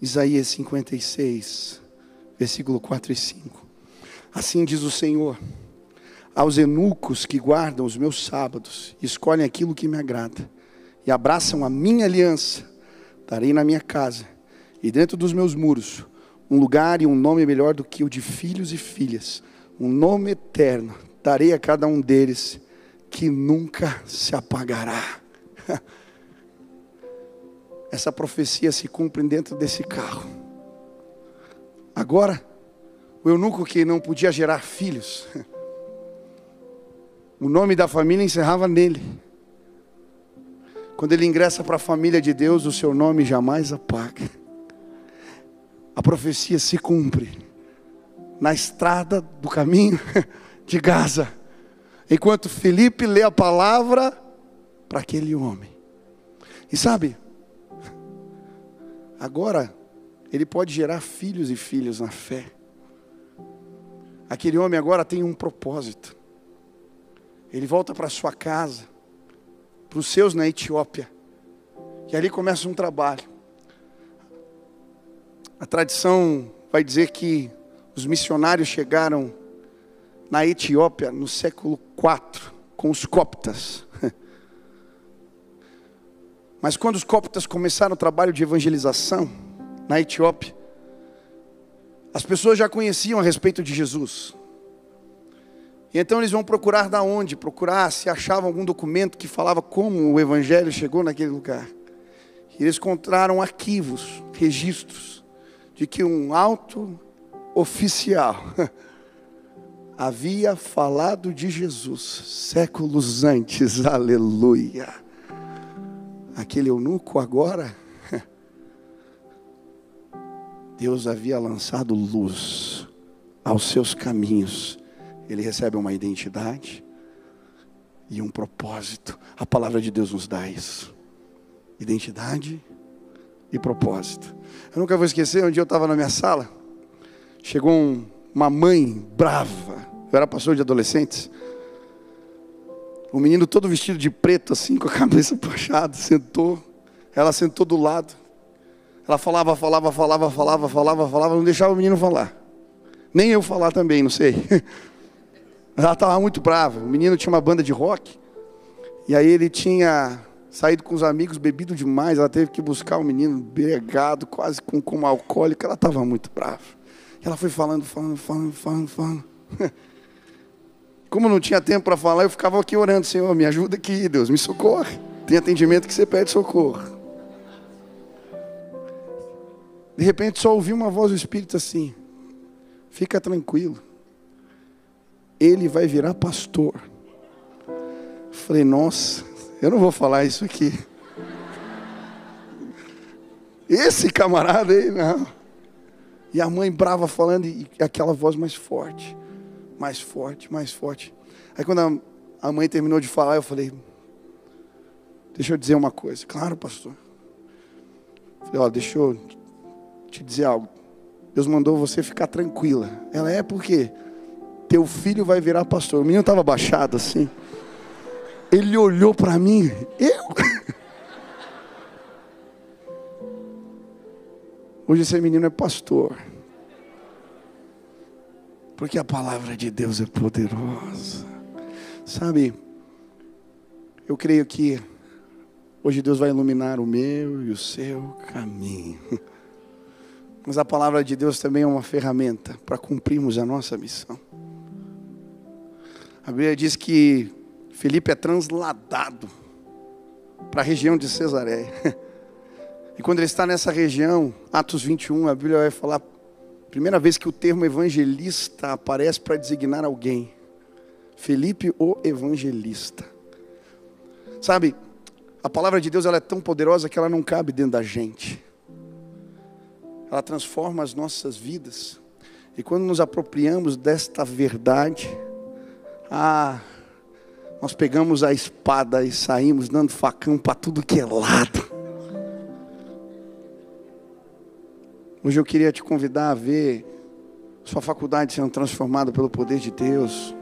Isaías 56, versículo 4 e 5. Assim diz o Senhor: aos eunucos que guardam os meus sábados, escolhem aquilo que me agrada e abraçam a minha aliança, darei na minha casa e dentro dos meus muros um lugar e um nome melhor do que o de filhos e filhas, um nome eterno. Darei a cada um deles que nunca se apagará. Essa profecia se cumpre dentro desse carro. Agora, o eunuco que não podia gerar filhos, o nome da família encerrava nele. Quando ele ingressa para a família de Deus, o seu nome jamais apaga. A profecia se cumpre na estrada do caminho de Gaza. Enquanto Felipe lê a palavra para aquele homem. E sabe, Agora, ele pode gerar filhos e filhas na fé. Aquele homem agora tem um propósito. Ele volta para sua casa, para os seus na Etiópia. E ali começa um trabalho. A tradição vai dizer que os missionários chegaram na Etiópia no século IV com os coptas. Mas quando os coptas começaram o trabalho de evangelização na Etiópia, as pessoas já conheciam a respeito de Jesus. E então eles vão procurar da onde? Procurar se achavam algum documento que falava como o evangelho chegou naquele lugar. E eles encontraram arquivos, registros de que um alto oficial havia falado de Jesus séculos antes. Aleluia aquele eunuco agora, Deus havia lançado luz aos seus caminhos. Ele recebe uma identidade e um propósito. A palavra de Deus nos dá isso: identidade e propósito. Eu nunca vou esquecer, um dia eu estava na minha sala, chegou um, uma mãe brava, eu era pastor de adolescentes. O menino todo vestido de preto, assim, com a cabeça puxada, sentou. Ela sentou do lado. Ela falava, falava, falava, falava, falava, falava, não deixava o menino falar. Nem eu falar também, não sei. Ela estava muito brava. O menino tinha uma banda de rock. E aí ele tinha saído com os amigos, bebido demais. Ela teve que buscar o menino bregado, quase com coma alcoólico. Ela estava muito brava. Ela foi falando, falando, falando, falando, falando. Como não tinha tempo para falar, eu ficava aqui orando, Senhor, me ajuda aqui, Deus, me socorre. Tem atendimento que você pede socorro. De repente só ouvi uma voz do Espírito assim: fica tranquilo, ele vai virar pastor. Falei, nossa, eu não vou falar isso aqui. Esse camarada aí, não. E a mãe brava falando, e aquela voz mais forte mais forte, mais forte. Aí quando a, mãe terminou de falar, eu falei, deixa eu dizer uma coisa. Claro, pastor. Falei, ó, deixa eu te dizer algo. Deus mandou você ficar tranquila. Ela é porque teu filho vai virar pastor. O menino estava baixado assim. Ele olhou para mim, eu. Hoje esse menino é pastor. Porque a palavra de Deus é poderosa. Sabe, eu creio que hoje Deus vai iluminar o meu e o seu caminho. Mas a palavra de Deus também é uma ferramenta para cumprirmos a nossa missão. A Bíblia diz que Felipe é transladado para a região de Cesareia. E quando ele está nessa região, Atos 21, a Bíblia vai falar Primeira vez que o termo evangelista aparece para designar alguém. Felipe, o evangelista. Sabe, a palavra de Deus ela é tão poderosa que ela não cabe dentro da gente. Ela transforma as nossas vidas. E quando nos apropriamos desta verdade, ah, nós pegamos a espada e saímos dando facão para tudo que é lado. Hoje eu queria te convidar a ver sua faculdade sendo transformada pelo poder de Deus,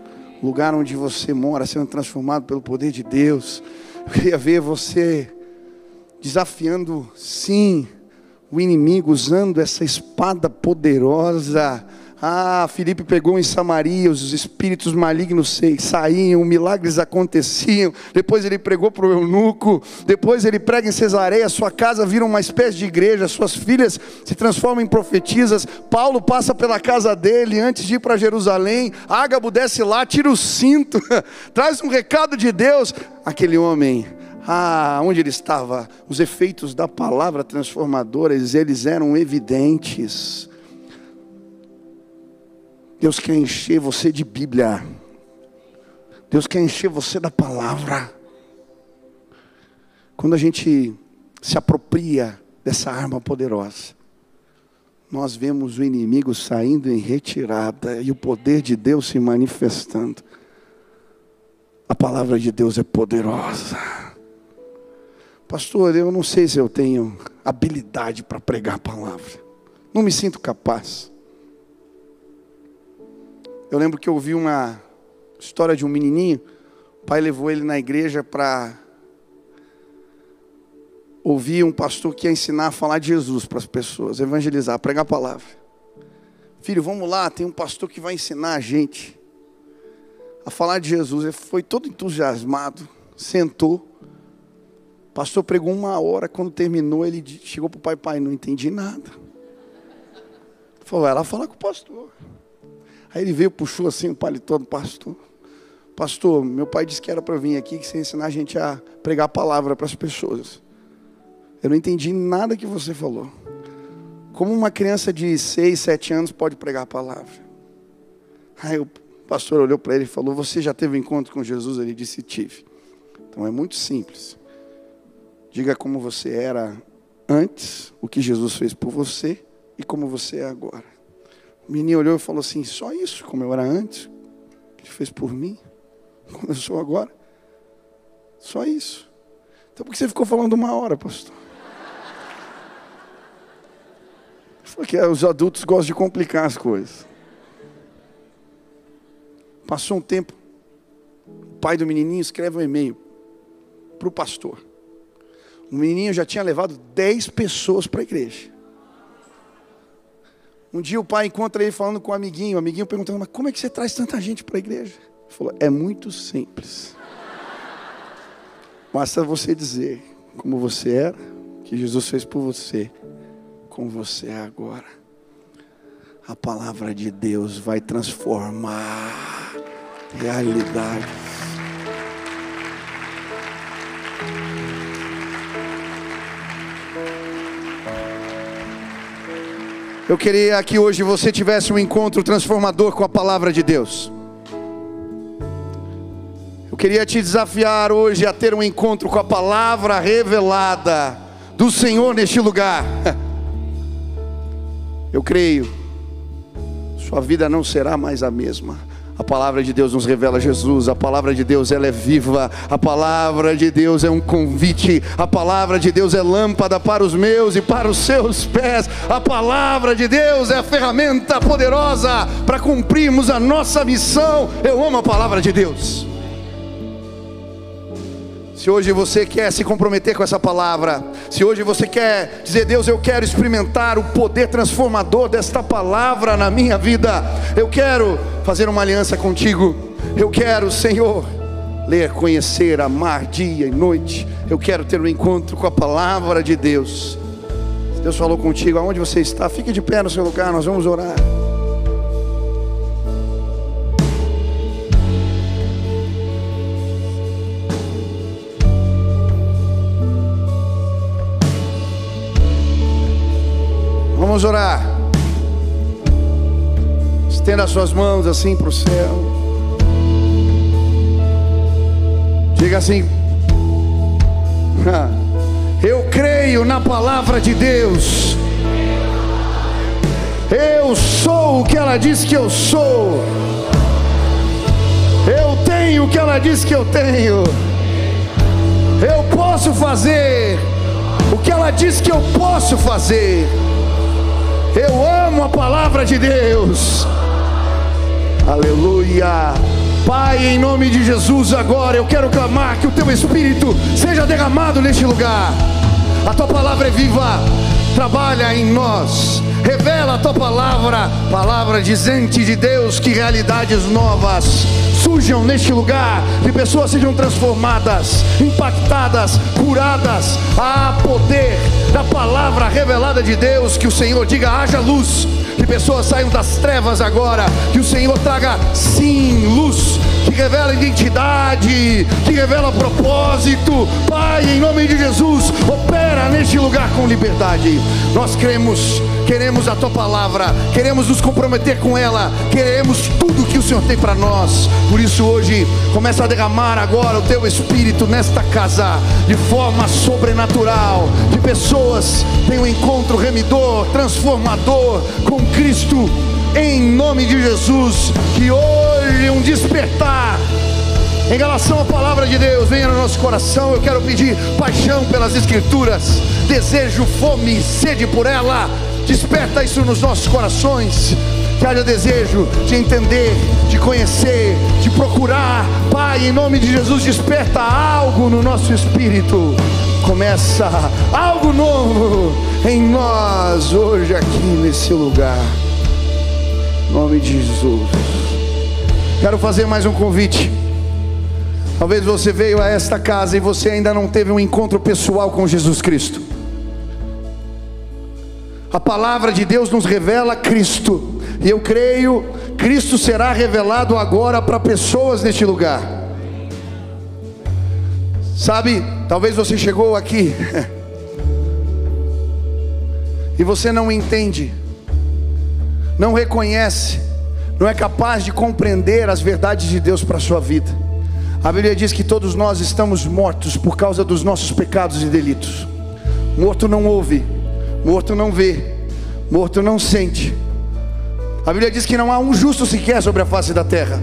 o lugar onde você mora sendo transformado pelo poder de Deus. Eu queria ver você desafiando, sim, o inimigo usando essa espada poderosa ah, Filipe pegou em Samaria, os espíritos malignos saíam, milagres aconteciam. Depois ele pregou para o eunuco. Depois ele prega em Cesareia. Sua casa vira uma espécie de igreja. Suas filhas se transformam em profetisas. Paulo passa pela casa dele antes de ir para Jerusalém. Ágabo desce lá, tira o cinto, traz um recado de Deus. Aquele homem ah, onde ele estava, os efeitos da palavra transformadora, eles eram evidentes. Deus quer encher você de Bíblia. Deus quer encher você da palavra. Quando a gente se apropria dessa arma poderosa, nós vemos o inimigo saindo em retirada e o poder de Deus se manifestando. A palavra de Deus é poderosa. Pastor, eu não sei se eu tenho habilidade para pregar a palavra. Não me sinto capaz. Eu lembro que eu ouvi uma história de um menininho. O pai levou ele na igreja para ouvir um pastor que ia ensinar a falar de Jesus para as pessoas, evangelizar, pregar a palavra. Filho, vamos lá, tem um pastor que vai ensinar a gente a falar de Jesus. Ele foi todo entusiasmado, sentou. O pastor pregou uma hora, quando terminou, ele chegou para o pai, pai, não entendi nada. Falou, vai lá falar com o pastor. Aí ele veio, puxou assim o paletó do pastor. Pastor, meu pai disse que era para vir aqui, que você ensinar a gente a pregar a palavra para as pessoas. Eu não entendi nada que você falou. Como uma criança de 6, 7 anos pode pregar a palavra? Aí o pastor olhou para ele e falou: Você já teve encontro com Jesus? Ele disse: Tive. Então é muito simples. Diga como você era antes, o que Jesus fez por você e como você é agora. O menino olhou e falou assim: só isso, como eu era antes, que fez por mim, como eu sou agora. Só isso. Então por que você ficou falando uma hora, pastor? Porque os adultos gostam de complicar as coisas. Passou um tempo, o pai do menininho escreve um e-mail para o pastor. O menininho já tinha levado dez pessoas para a igreja. Um dia o pai encontra ele falando com o um amiguinho, o amiguinho perguntando, mas como é que você traz tanta gente para a igreja? Ele falou, é muito simples. Basta você dizer como você era, que Jesus fez por você, como você é agora. A palavra de Deus vai transformar realidades. Eu queria que hoje você tivesse um encontro transformador com a palavra de Deus. Eu queria te desafiar hoje a ter um encontro com a palavra revelada do Senhor neste lugar. Eu creio, sua vida não será mais a mesma a palavra de Deus nos revela Jesus, a palavra de Deus ela é viva, a palavra de Deus é um convite, a palavra de Deus é lâmpada para os meus e para os seus pés, a palavra de Deus é a ferramenta poderosa para cumprirmos a nossa missão. Eu amo a palavra de Deus. Se hoje você quer se comprometer com essa palavra, se hoje você quer dizer, Deus, eu quero experimentar o poder transformador desta palavra na minha vida, eu quero fazer uma aliança contigo, eu quero, Senhor, ler, conhecer, amar dia e noite, eu quero ter um encontro com a palavra de Deus. Se Deus falou contigo, aonde você está, fique de pé no seu lugar, nós vamos orar. Vamos orar. Estenda as suas mãos assim para o céu. Diga assim: Eu creio na palavra de Deus. Eu sou o que ela diz que eu sou. Eu tenho o que ela diz que eu tenho. Eu posso fazer o que ela diz que eu posso fazer. Eu amo a palavra de Deus. Aleluia. Pai, em nome de Jesus, agora eu quero clamar que o teu Espírito seja derramado neste lugar. A tua palavra é viva, trabalha em nós, revela a tua palavra, palavra dizente de Deus, que realidades novas surjam neste lugar, que pessoas sejam transformadas, impactadas, curadas. Há poder da palavra revelada de Deus, que o Senhor diga: haja luz, que pessoas saiam das trevas agora, que o Senhor traga sim luz, que revela identidade, que revela propósito. Pai, em nome de Jesus, opera neste lugar com liberdade. Nós cremos, queremos a tua palavra, queremos nos comprometer com ela, queremos tudo que o Senhor tem para nós. Por isso hoje começa a derramar agora o teu espírito nesta casa de forma sobrenatural, que pessoas tenham um encontro remidor, transformador com Cristo em nome de Jesus, que hoje um despertar em relação à palavra de Deus venha no nosso coração. Eu quero pedir paixão pelas Escrituras, desejo, fome, sede por ela. Desperta isso nos nossos corações. Que haja desejo de entender, de conhecer, de procurar. Pai, em nome de Jesus, desperta algo no nosso espírito. Começa algo novo em nós hoje aqui nesse lugar. Em nome de Jesus. Quero fazer mais um convite. Talvez você veio a esta casa e você ainda não teve um encontro pessoal com Jesus Cristo. A palavra de Deus nos revela Cristo, e eu creio Cristo será revelado agora para pessoas neste lugar. Sabe, talvez você chegou aqui e você não entende, não reconhece, não é capaz de compreender as verdades de Deus para a sua vida. A Bíblia diz que todos nós estamos mortos por causa dos nossos pecados e delitos. Morto não ouve, morto não vê, morto não sente. A Bíblia diz que não há um justo sequer sobre a face da terra.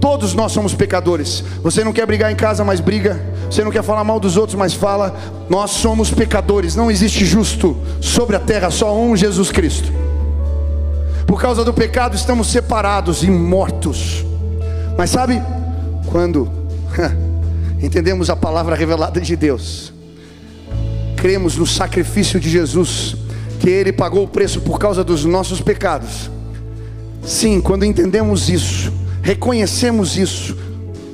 Todos nós somos pecadores. Você não quer brigar em casa, mas briga. Você não quer falar mal dos outros, mas fala. Nós somos pecadores. Não existe justo sobre a terra, só um Jesus Cristo. Por causa do pecado estamos separados e mortos. Mas sabe, quando entendemos a palavra revelada de Deus, cremos no sacrifício de Jesus, que Ele pagou o preço por causa dos nossos pecados. Sim, quando entendemos isso, reconhecemos isso,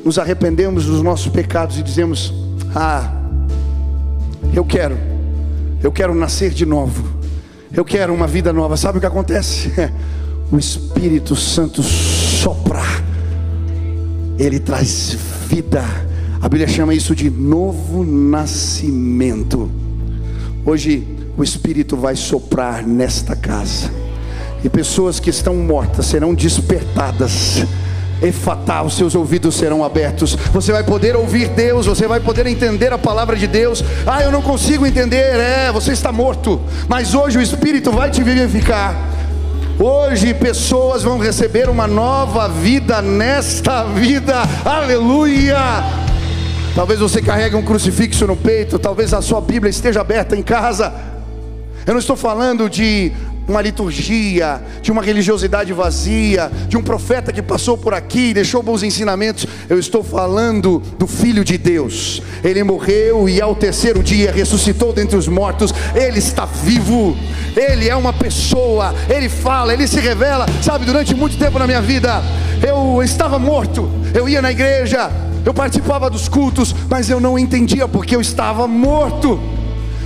nos arrependemos dos nossos pecados e dizemos: Ah, eu quero, eu quero nascer de novo, eu quero uma vida nova. Sabe o que acontece? O Espírito Santo sopra, ele traz vida. A Bíblia chama isso de novo nascimento. Hoje o Espírito vai soprar nesta casa, e pessoas que estão mortas serão despertadas. Efatá, os seus ouvidos serão abertos. Você vai poder ouvir Deus, você vai poder entender a palavra de Deus. Ah, eu não consigo entender. É, você está morto, mas hoje o Espírito vai te vivificar. Hoje pessoas vão receber uma nova vida nesta vida. Aleluia! Talvez você carregue um crucifixo no peito, talvez a sua Bíblia esteja aberta em casa. Eu não estou falando de uma liturgia, de uma religiosidade vazia, de um profeta que passou por aqui e deixou bons ensinamentos. Eu estou falando do Filho de Deus. Ele morreu e ao terceiro dia ressuscitou dentre os mortos. Ele está vivo. Ele é uma pessoa. Ele fala, ele se revela. Sabe, durante muito tempo na minha vida, eu estava morto. Eu ia na igreja, eu participava dos cultos, mas eu não entendia porque eu estava morto.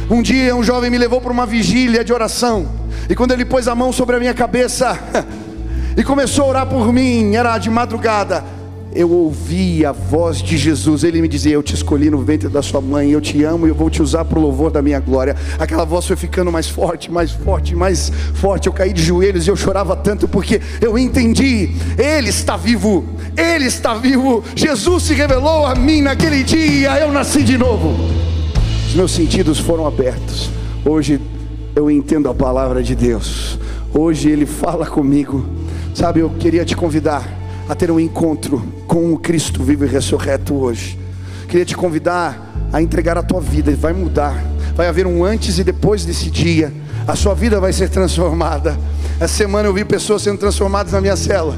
Um dia um jovem me levou para uma vigília de oração, e quando ele pôs a mão sobre a minha cabeça e começou a orar por mim, era de madrugada, eu ouvi a voz de Jesus, ele me dizia: Eu te escolhi no ventre da sua mãe, eu te amo e eu vou te usar para o louvor da minha glória. Aquela voz foi ficando mais forte, mais forte, mais forte. Eu caí de joelhos e eu chorava tanto porque eu entendi: Ele está vivo, Ele está vivo. Jesus se revelou a mim naquele dia, eu nasci de novo meus sentidos foram abertos. Hoje eu entendo a palavra de Deus. Hoje Ele fala comigo. Sabe, eu queria te convidar a ter um encontro com o Cristo vivo e ressurreto hoje. Queria te convidar a entregar a tua vida, vai mudar. Vai haver um antes e depois desse dia. A sua vida vai ser transformada. Essa semana eu vi pessoas sendo transformadas na minha cela.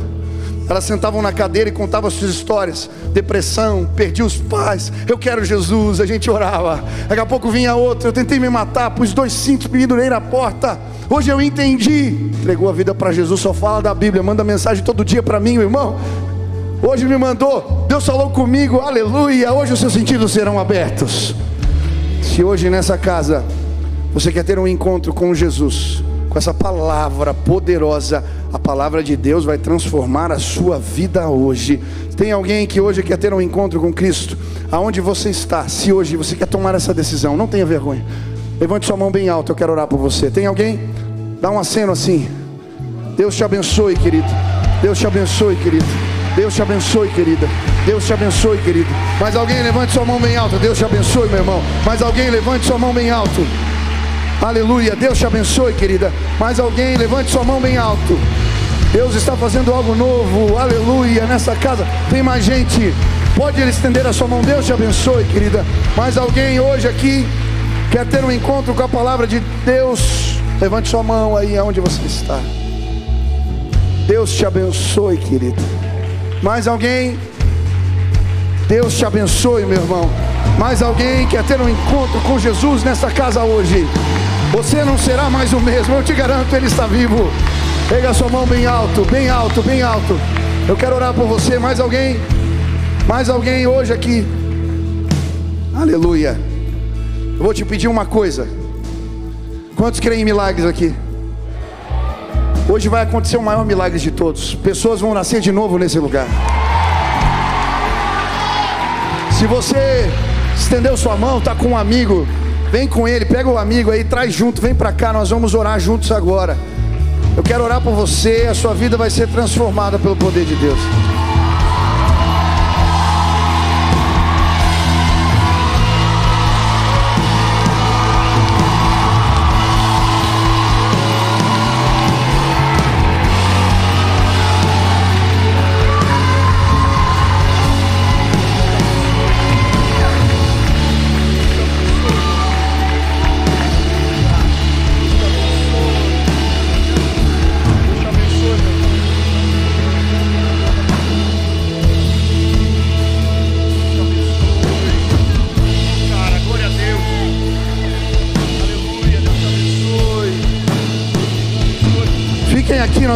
Elas sentavam na cadeira e contavam suas histórias. Depressão, perdi os pais, eu quero Jesus. A gente orava. Daqui a pouco vinha outra. Eu tentei me matar, pus dois cintos, pendurei na porta. Hoje eu entendi. Entregou a vida para Jesus, só fala da Bíblia, manda mensagem todo dia para mim, meu irmão. Hoje me mandou, Deus falou comigo, aleluia. Hoje os seus sentidos serão abertos. Se hoje nessa casa você quer ter um encontro com Jesus, essa palavra poderosa, a palavra de Deus vai transformar a sua vida hoje. Tem alguém que hoje quer ter um encontro com Cristo? Aonde você está? Se hoje você quer tomar essa decisão, não tenha vergonha. Levante sua mão bem alta, eu quero orar por você. Tem alguém? Dá um aceno assim. Deus te abençoe, querido. Deus te abençoe, querido. Deus te abençoe, querida. Deus te abençoe, querido. Mais alguém levante sua mão bem alta. Deus te abençoe, meu irmão. Mais alguém levante sua mão bem alto. Aleluia. Deus te abençoe, querida. Mais alguém levante sua mão bem alto. Deus está fazendo algo novo. Aleluia. Nessa casa tem mais gente. Pode estender a sua mão. Deus te abençoe, querida. Mais alguém hoje aqui quer ter um encontro com a palavra de Deus? Levante sua mão aí aonde você está. Deus te abençoe, querido. Mais alguém? Deus te abençoe, meu irmão. Mais alguém quer ter um encontro com Jesus nessa casa hoje? Você não será mais o mesmo, eu te garanto, Ele está vivo. Pega a sua mão bem alto, bem alto, bem alto. Eu quero orar por você. Mais alguém? Mais alguém hoje aqui? Aleluia. Eu vou te pedir uma coisa. Quantos creem em milagres aqui? Hoje vai acontecer o maior milagre de todos. Pessoas vão nascer de novo nesse lugar. Se você estendeu sua mão, está com um amigo, vem com ele, pega o amigo aí, traz junto, vem para cá, nós vamos orar juntos agora. Eu quero orar por você, a sua vida vai ser transformada pelo poder de Deus.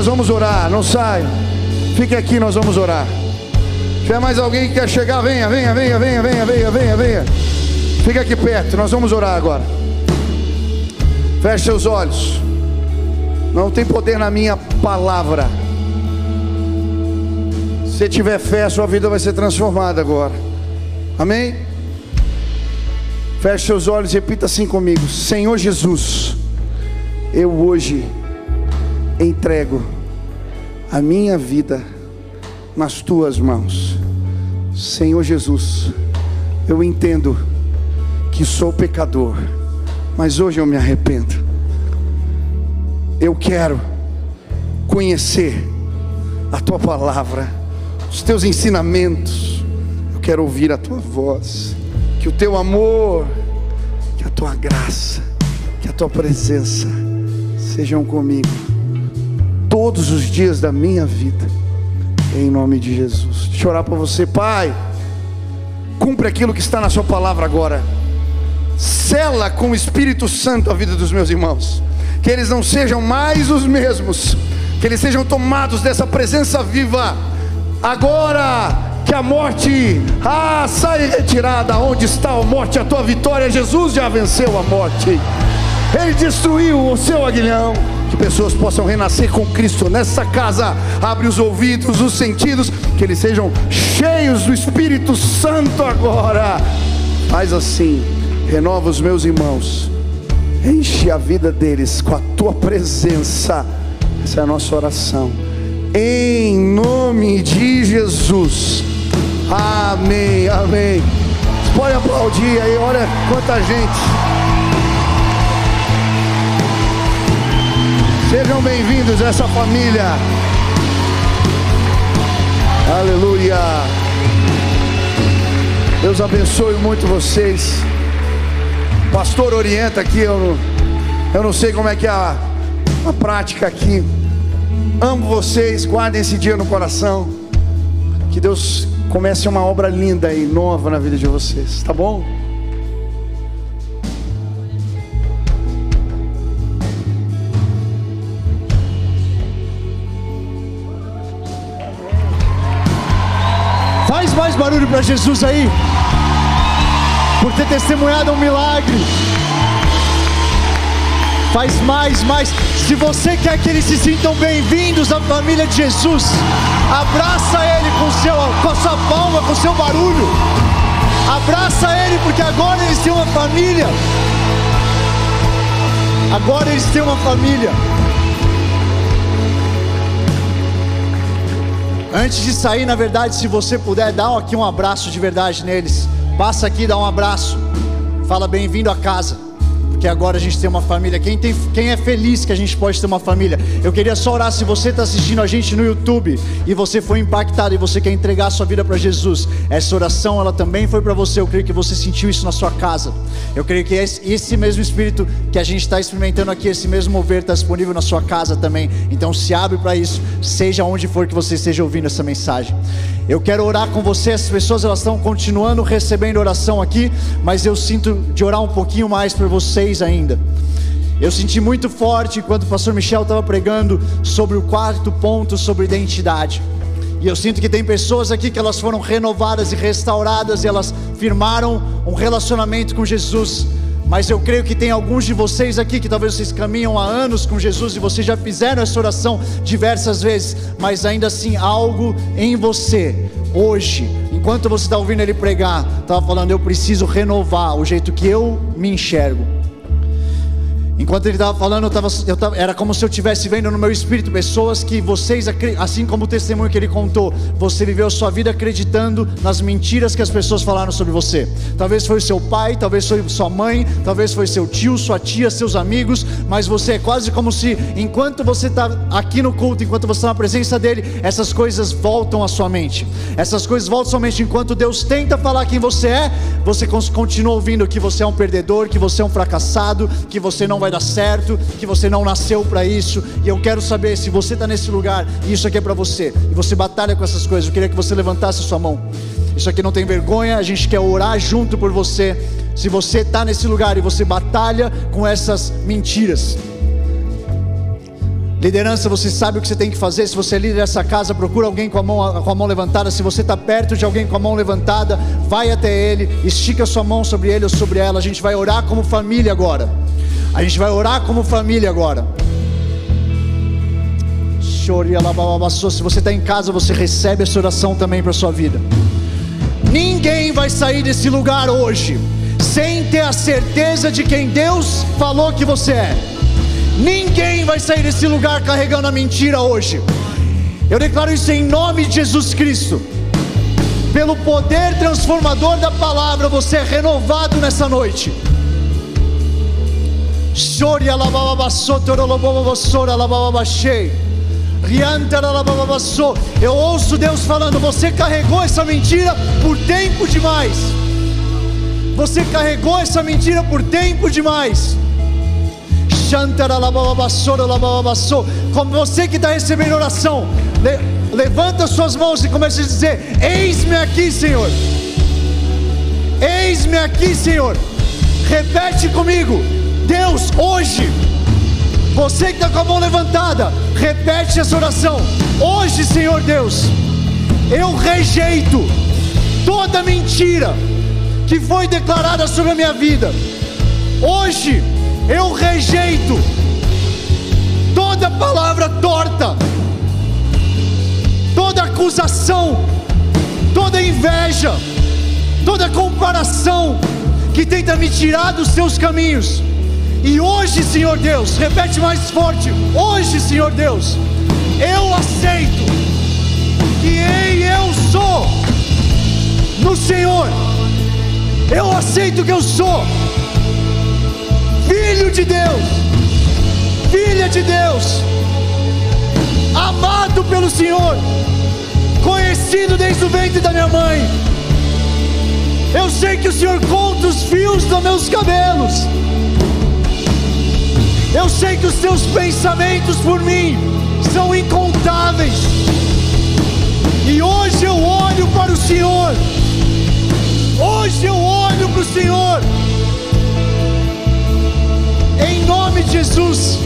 Nós vamos orar. Não saiam. Fiquem aqui, nós vamos orar. Se tiver mais alguém que quer chegar, venha, venha, venha, venha, venha, venha, venha, venha. Fica aqui perto, nós vamos orar agora. Feche seus olhos. Não tem poder na minha palavra. Se tiver fé, sua vida vai ser transformada agora. Amém? Feche seus olhos e repita assim comigo: Senhor Jesus, eu hoje entrego a minha vida nas tuas mãos. Senhor Jesus, eu entendo que sou pecador, mas hoje eu me arrependo. Eu quero conhecer a tua palavra, os teus ensinamentos. Eu quero ouvir a tua voz. Que o teu amor, que a tua graça, que a tua presença sejam comigo todos os dias da minha vida. Em nome de Jesus. Deixa eu orar por você, Pai. Cumpre aquilo que está na Sua palavra agora. Sela com o Espírito Santo a vida dos meus irmãos. Que eles não sejam mais os mesmos. Que eles sejam tomados dessa presença viva. Agora que a morte, ah, sai retirada. Onde está a morte? A tua vitória. Jesus já venceu a morte. Ele destruiu o seu aguilhão. Que pessoas possam renascer com Cristo nessa casa. Abre os ouvidos, os sentidos, que eles sejam cheios do Espírito Santo agora. Faz assim, renova os meus irmãos. Enche a vida deles com a tua presença. Essa é a nossa oração. Em nome de Jesus. Amém, amém. Pode aplaudir aí, olha quanta gente. Sejam bem-vindos a essa família. Aleluia. Deus abençoe muito vocês. Pastor orienta aqui, eu não, eu não sei como é que é a, a prática aqui. Amo vocês, guardem esse dia no coração. Que Deus comece uma obra linda e nova na vida de vocês, tá bom? Barulho para Jesus aí, por ter testemunhado um milagre. Faz mais, mais. Se você quer que eles se sintam bem-vindos à família de Jesus, abraça ele com, seu, com a sua palma, com seu barulho. Abraça ele, porque agora eles têm uma família. Agora eles têm uma família. Antes de sair, na verdade, se você puder, dá aqui um abraço de verdade neles. Passa aqui, dá um abraço. Fala bem-vindo a casa que agora a gente tem uma família. Quem, tem, quem é feliz que a gente pode ter uma família? Eu queria só orar se você está assistindo a gente no YouTube e você foi impactado e você quer entregar a sua vida para Jesus. Essa oração ela também foi para você. Eu creio que você sentiu isso na sua casa. Eu creio que esse mesmo Espírito que a gente está experimentando aqui, esse mesmo mover está disponível na sua casa também. Então se abre para isso, seja onde for que você esteja ouvindo essa mensagem. Eu quero orar com você. As pessoas elas estão continuando recebendo oração aqui, mas eu sinto de orar um pouquinho mais por vocês ainda. Eu senti muito forte enquanto o pastor Michel estava pregando sobre o quarto ponto sobre identidade. E eu sinto que tem pessoas aqui que elas foram renovadas e restauradas e elas firmaram um relacionamento com Jesus. Mas eu creio que tem alguns de vocês aqui que talvez vocês caminham há anos com Jesus e vocês já fizeram essa oração diversas vezes, mas ainda assim algo em você hoje, enquanto você está ouvindo ele pregar, estava falando: eu preciso renovar o jeito que eu me enxergo. Enquanto ele estava falando, eu tava, eu tava, era como se eu estivesse vendo no meu espírito pessoas que vocês, assim como o testemunho que ele contou, você viveu sua vida acreditando nas mentiras que as pessoas falaram sobre você. Talvez foi seu pai, talvez foi sua mãe, talvez foi seu tio, sua tia, seus amigos, mas você é quase como se, enquanto você está aqui no culto, enquanto você está na presença dele, essas coisas voltam à sua mente. Essas coisas voltam à sua mente. Enquanto Deus tenta falar quem você é, você continua ouvindo que você é um perdedor, que você é um fracassado, que você não vai dar certo, que você não nasceu para isso. E eu quero saber se você está nesse lugar e isso aqui é para você, e você batalha com essas coisas. Eu queria que você levantasse a sua mão. Isso aqui não tem vergonha, a gente quer orar junto por você. Se você está nesse lugar e você batalha com essas mentiras, Liderança, você sabe o que você tem que fazer. Se você é líder dessa casa, procura alguém com a mão, com a mão levantada. Se você está perto de alguém com a mão levantada, vai até ele, estica sua mão sobre ele ou sobre ela. A gente vai orar como família agora. A gente vai orar como família agora. Se você está em casa, você recebe essa oração também para sua vida. Ninguém vai sair desse lugar hoje sem ter a certeza de quem Deus falou que você é. Ninguém vai sair desse lugar carregando a mentira hoje. Eu declaro isso em nome de Jesus Cristo. Pelo poder transformador da palavra, você é renovado nessa noite. Eu ouço Deus falando: Você carregou essa mentira por tempo demais. Você carregou essa mentira por tempo demais. Como você que está recebendo oração, levanta suas mãos e comece a dizer: Eis-me aqui, Senhor. Eis-me aqui, Senhor. Repete comigo. Deus, hoje, você que está com a mão levantada, repete essa oração. Hoje, Senhor Deus, eu rejeito toda mentira que foi declarada sobre a minha vida. Hoje, eu rejeito toda palavra torta, toda acusação, toda inveja, toda comparação que tenta me tirar dos seus caminhos. E hoje, Senhor Deus, repete mais forte: hoje, Senhor Deus, eu aceito que ei, eu sou no Senhor. Eu aceito que eu sou filho de Deus, filha de Deus, amado pelo Senhor, conhecido desde o ventre da minha mãe. Eu sei que o Senhor conta os fios dos meus cabelos. Eu sei que os teus pensamentos por mim são incontáveis. E hoje eu olho para o Senhor. Hoje eu olho para o Senhor. Em nome de Jesus.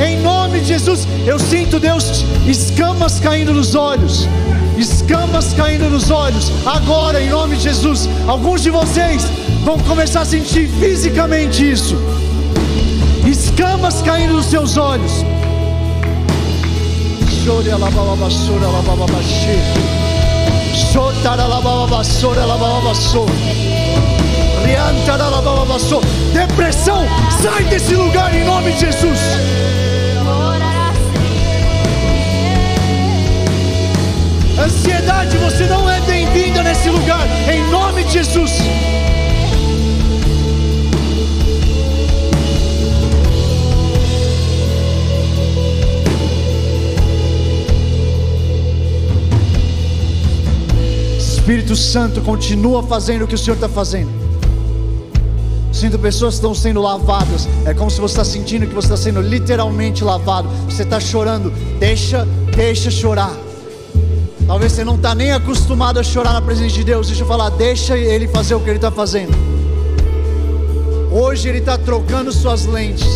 Em nome de Jesus, eu sinto Deus escamas caindo nos olhos. Escamas caindo nos olhos. Agora, em nome de Jesus, alguns de vocês vão começar a sentir fisicamente isso. Escamas caindo nos seus olhos. Chore alababassora alababaxê. Chotara alababassora alababassô. Depressão, sai desse lugar em nome de Jesus. Ansiedade, você não é bem-vinda nesse lugar, em nome de Jesus. Espírito Santo continua fazendo o que o Senhor está fazendo. Sinto pessoas que estão sendo lavadas. É como se você está sentindo que você está sendo literalmente lavado. Você está chorando. Deixa, deixa chorar. Talvez você não está nem acostumado a chorar na presença de Deus. Deixa eu falar, deixa Ele fazer o que Ele está fazendo. Hoje Ele está trocando suas lentes.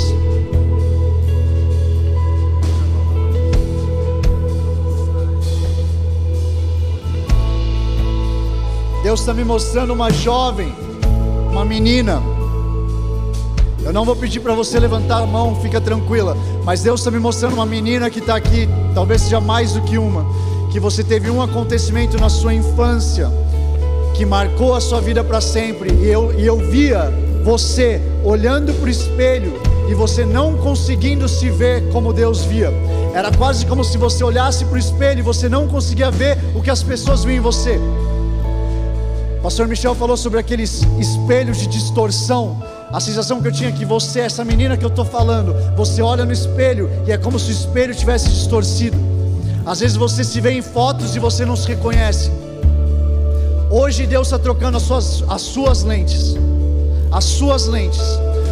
Deus está me mostrando uma jovem, uma menina. Eu não vou pedir para você levantar a mão, fica tranquila. Mas Deus está me mostrando uma menina que está aqui, talvez seja mais do que uma, que você teve um acontecimento na sua infância que marcou a sua vida para sempre. E eu, e eu via você olhando para o espelho e você não conseguindo se ver como Deus via. Era quase como se você olhasse para o espelho e você não conseguia ver o que as pessoas viam em você. Pastor Michel falou sobre aqueles espelhos de distorção. A sensação que eu tinha é que você, essa menina que eu estou falando, você olha no espelho e é como se o espelho tivesse distorcido. Às vezes você se vê em fotos e você não se reconhece. Hoje Deus está trocando as suas, as suas lentes. As suas lentes.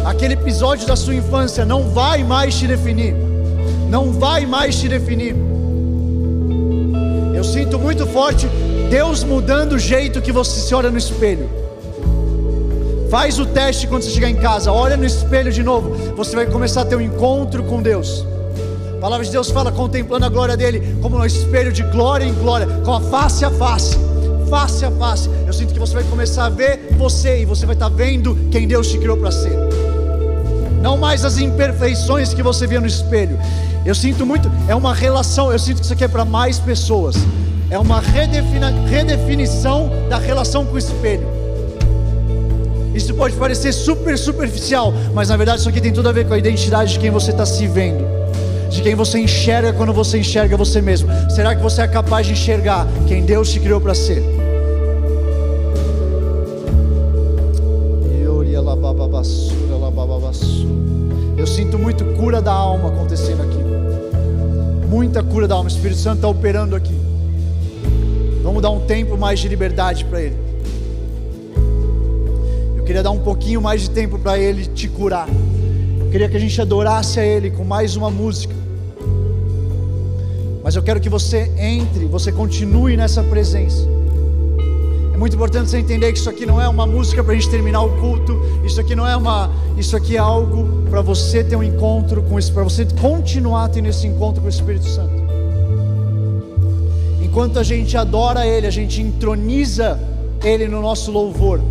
Aquele episódio da sua infância não vai mais te definir. Não vai mais te definir. Eu sinto muito forte Deus mudando o jeito que você se olha no espelho. Faz o teste quando você chegar em casa, olha no espelho de novo, você vai começar a ter um encontro com Deus. A palavra de Deus fala contemplando a glória dele como um espelho de glória em glória, com a face a face, face a face. Eu sinto que você vai começar a ver você e você vai estar vendo quem Deus te criou para ser. Não mais as imperfeições que você via no espelho. Eu sinto muito, é uma relação, eu sinto que isso aqui é para mais pessoas é uma redefinição da relação com o espelho. Isso pode parecer super superficial, mas na verdade isso aqui tem tudo a ver com a identidade de quem você está se vendo, de quem você enxerga quando você enxerga você mesmo. Será que você é capaz de enxergar quem Deus te criou para ser? Eu sinto muito cura da alma acontecendo aqui. Muita cura da alma. O Espírito Santo está operando aqui. Vamos dar um tempo mais de liberdade para Ele. Eu queria dar um pouquinho mais de tempo para Ele te curar. Eu queria que a gente adorasse a Ele com mais uma música. Mas eu quero que você entre, você continue nessa presença. É muito importante você entender que isso aqui não é uma música para a gente terminar o culto. Isso aqui não é uma. Isso aqui é algo para você ter um encontro com isso, para você continuar tendo esse encontro com o Espírito Santo. Enquanto a gente adora Ele, a gente entroniza Ele no nosso louvor.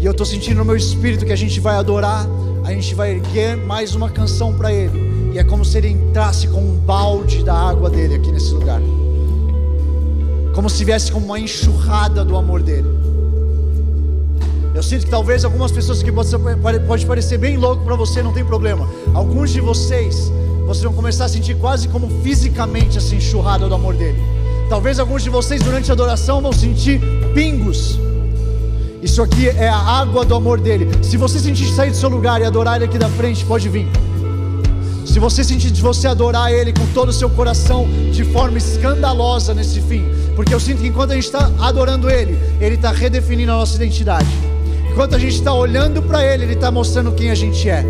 E eu estou sentindo no meu espírito que a gente vai adorar, a gente vai erguer mais uma canção para Ele. E é como se Ele entrasse com um balde da água dele aqui nesse lugar. Como se viesse como uma enxurrada do amor dele. Eu sinto que talvez algumas pessoas que pode, pode parecer bem louco para você, não tem problema. Alguns de vocês vocês vão começar a sentir quase como fisicamente essa enxurrada do amor dele. Talvez alguns de vocês durante a adoração vão sentir pingos. Isso aqui é a água do amor dele. Se você sentir sair do seu lugar e adorar ele aqui da frente, pode vir. Se você sentir de você adorar ele com todo o seu coração de forma escandalosa nesse fim, Porque eu sinto que enquanto a gente está adorando Ele, Ele está redefinindo a nossa identidade. Enquanto a gente está olhando para Ele, Ele está mostrando quem a gente é.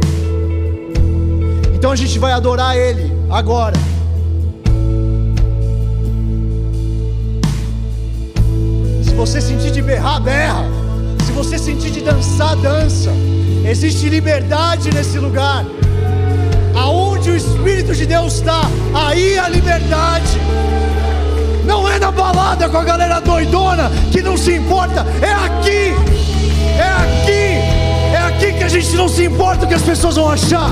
Então a gente vai adorar Ele agora. Se você sentir de berrar, berra. Se você sentir de dançar, dança. Existe liberdade nesse lugar. Aonde o Espírito de Deus está, aí a liberdade. Não é na balada com a galera doidona que não se importa, é aqui, é aqui, aqui que a gente não se importa o que as pessoas vão achar.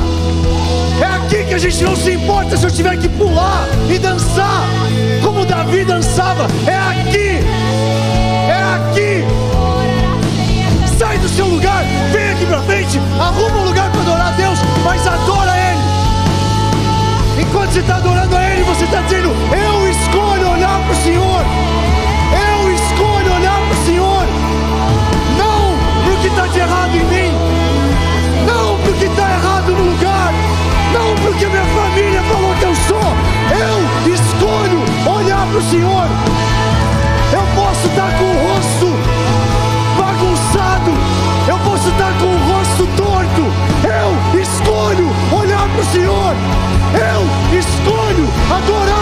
É aqui que a gente não se importa se eu tiver que pular e dançar como Davi dançava. É aqui, é aqui. Sai do seu lugar, vem aqui pra frente, arruma um lugar para adorar a Deus, mas adora estar com o rosto bagunçado. Eu posso estar com o rosto torto. Eu escolho olhar para o Senhor. Eu escolho adorar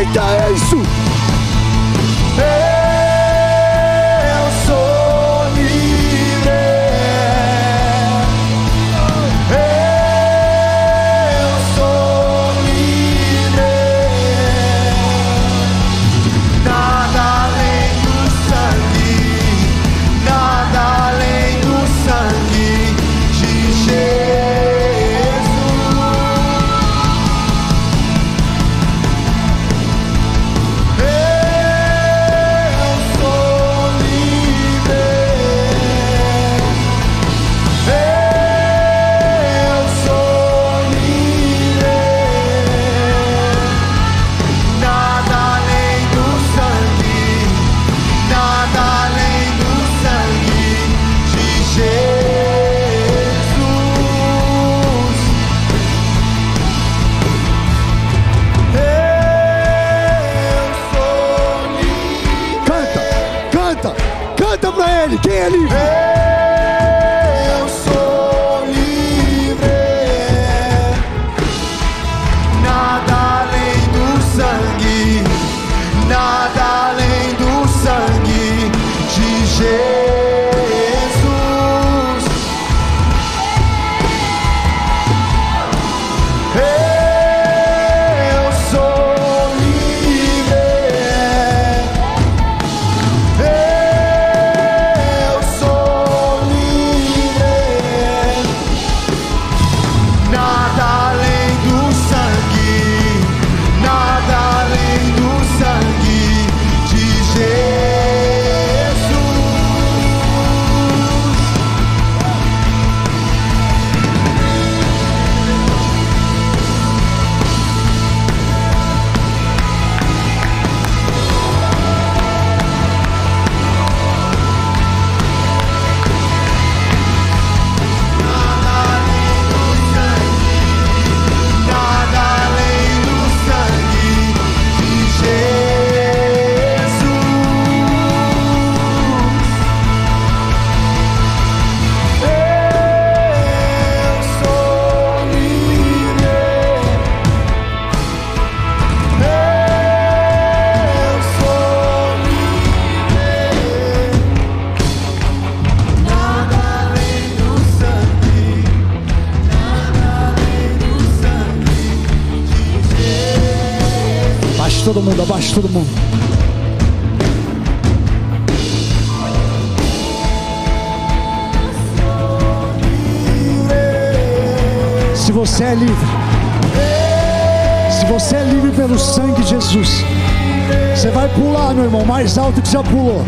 Victory meu irmão, mais alto que já pulou.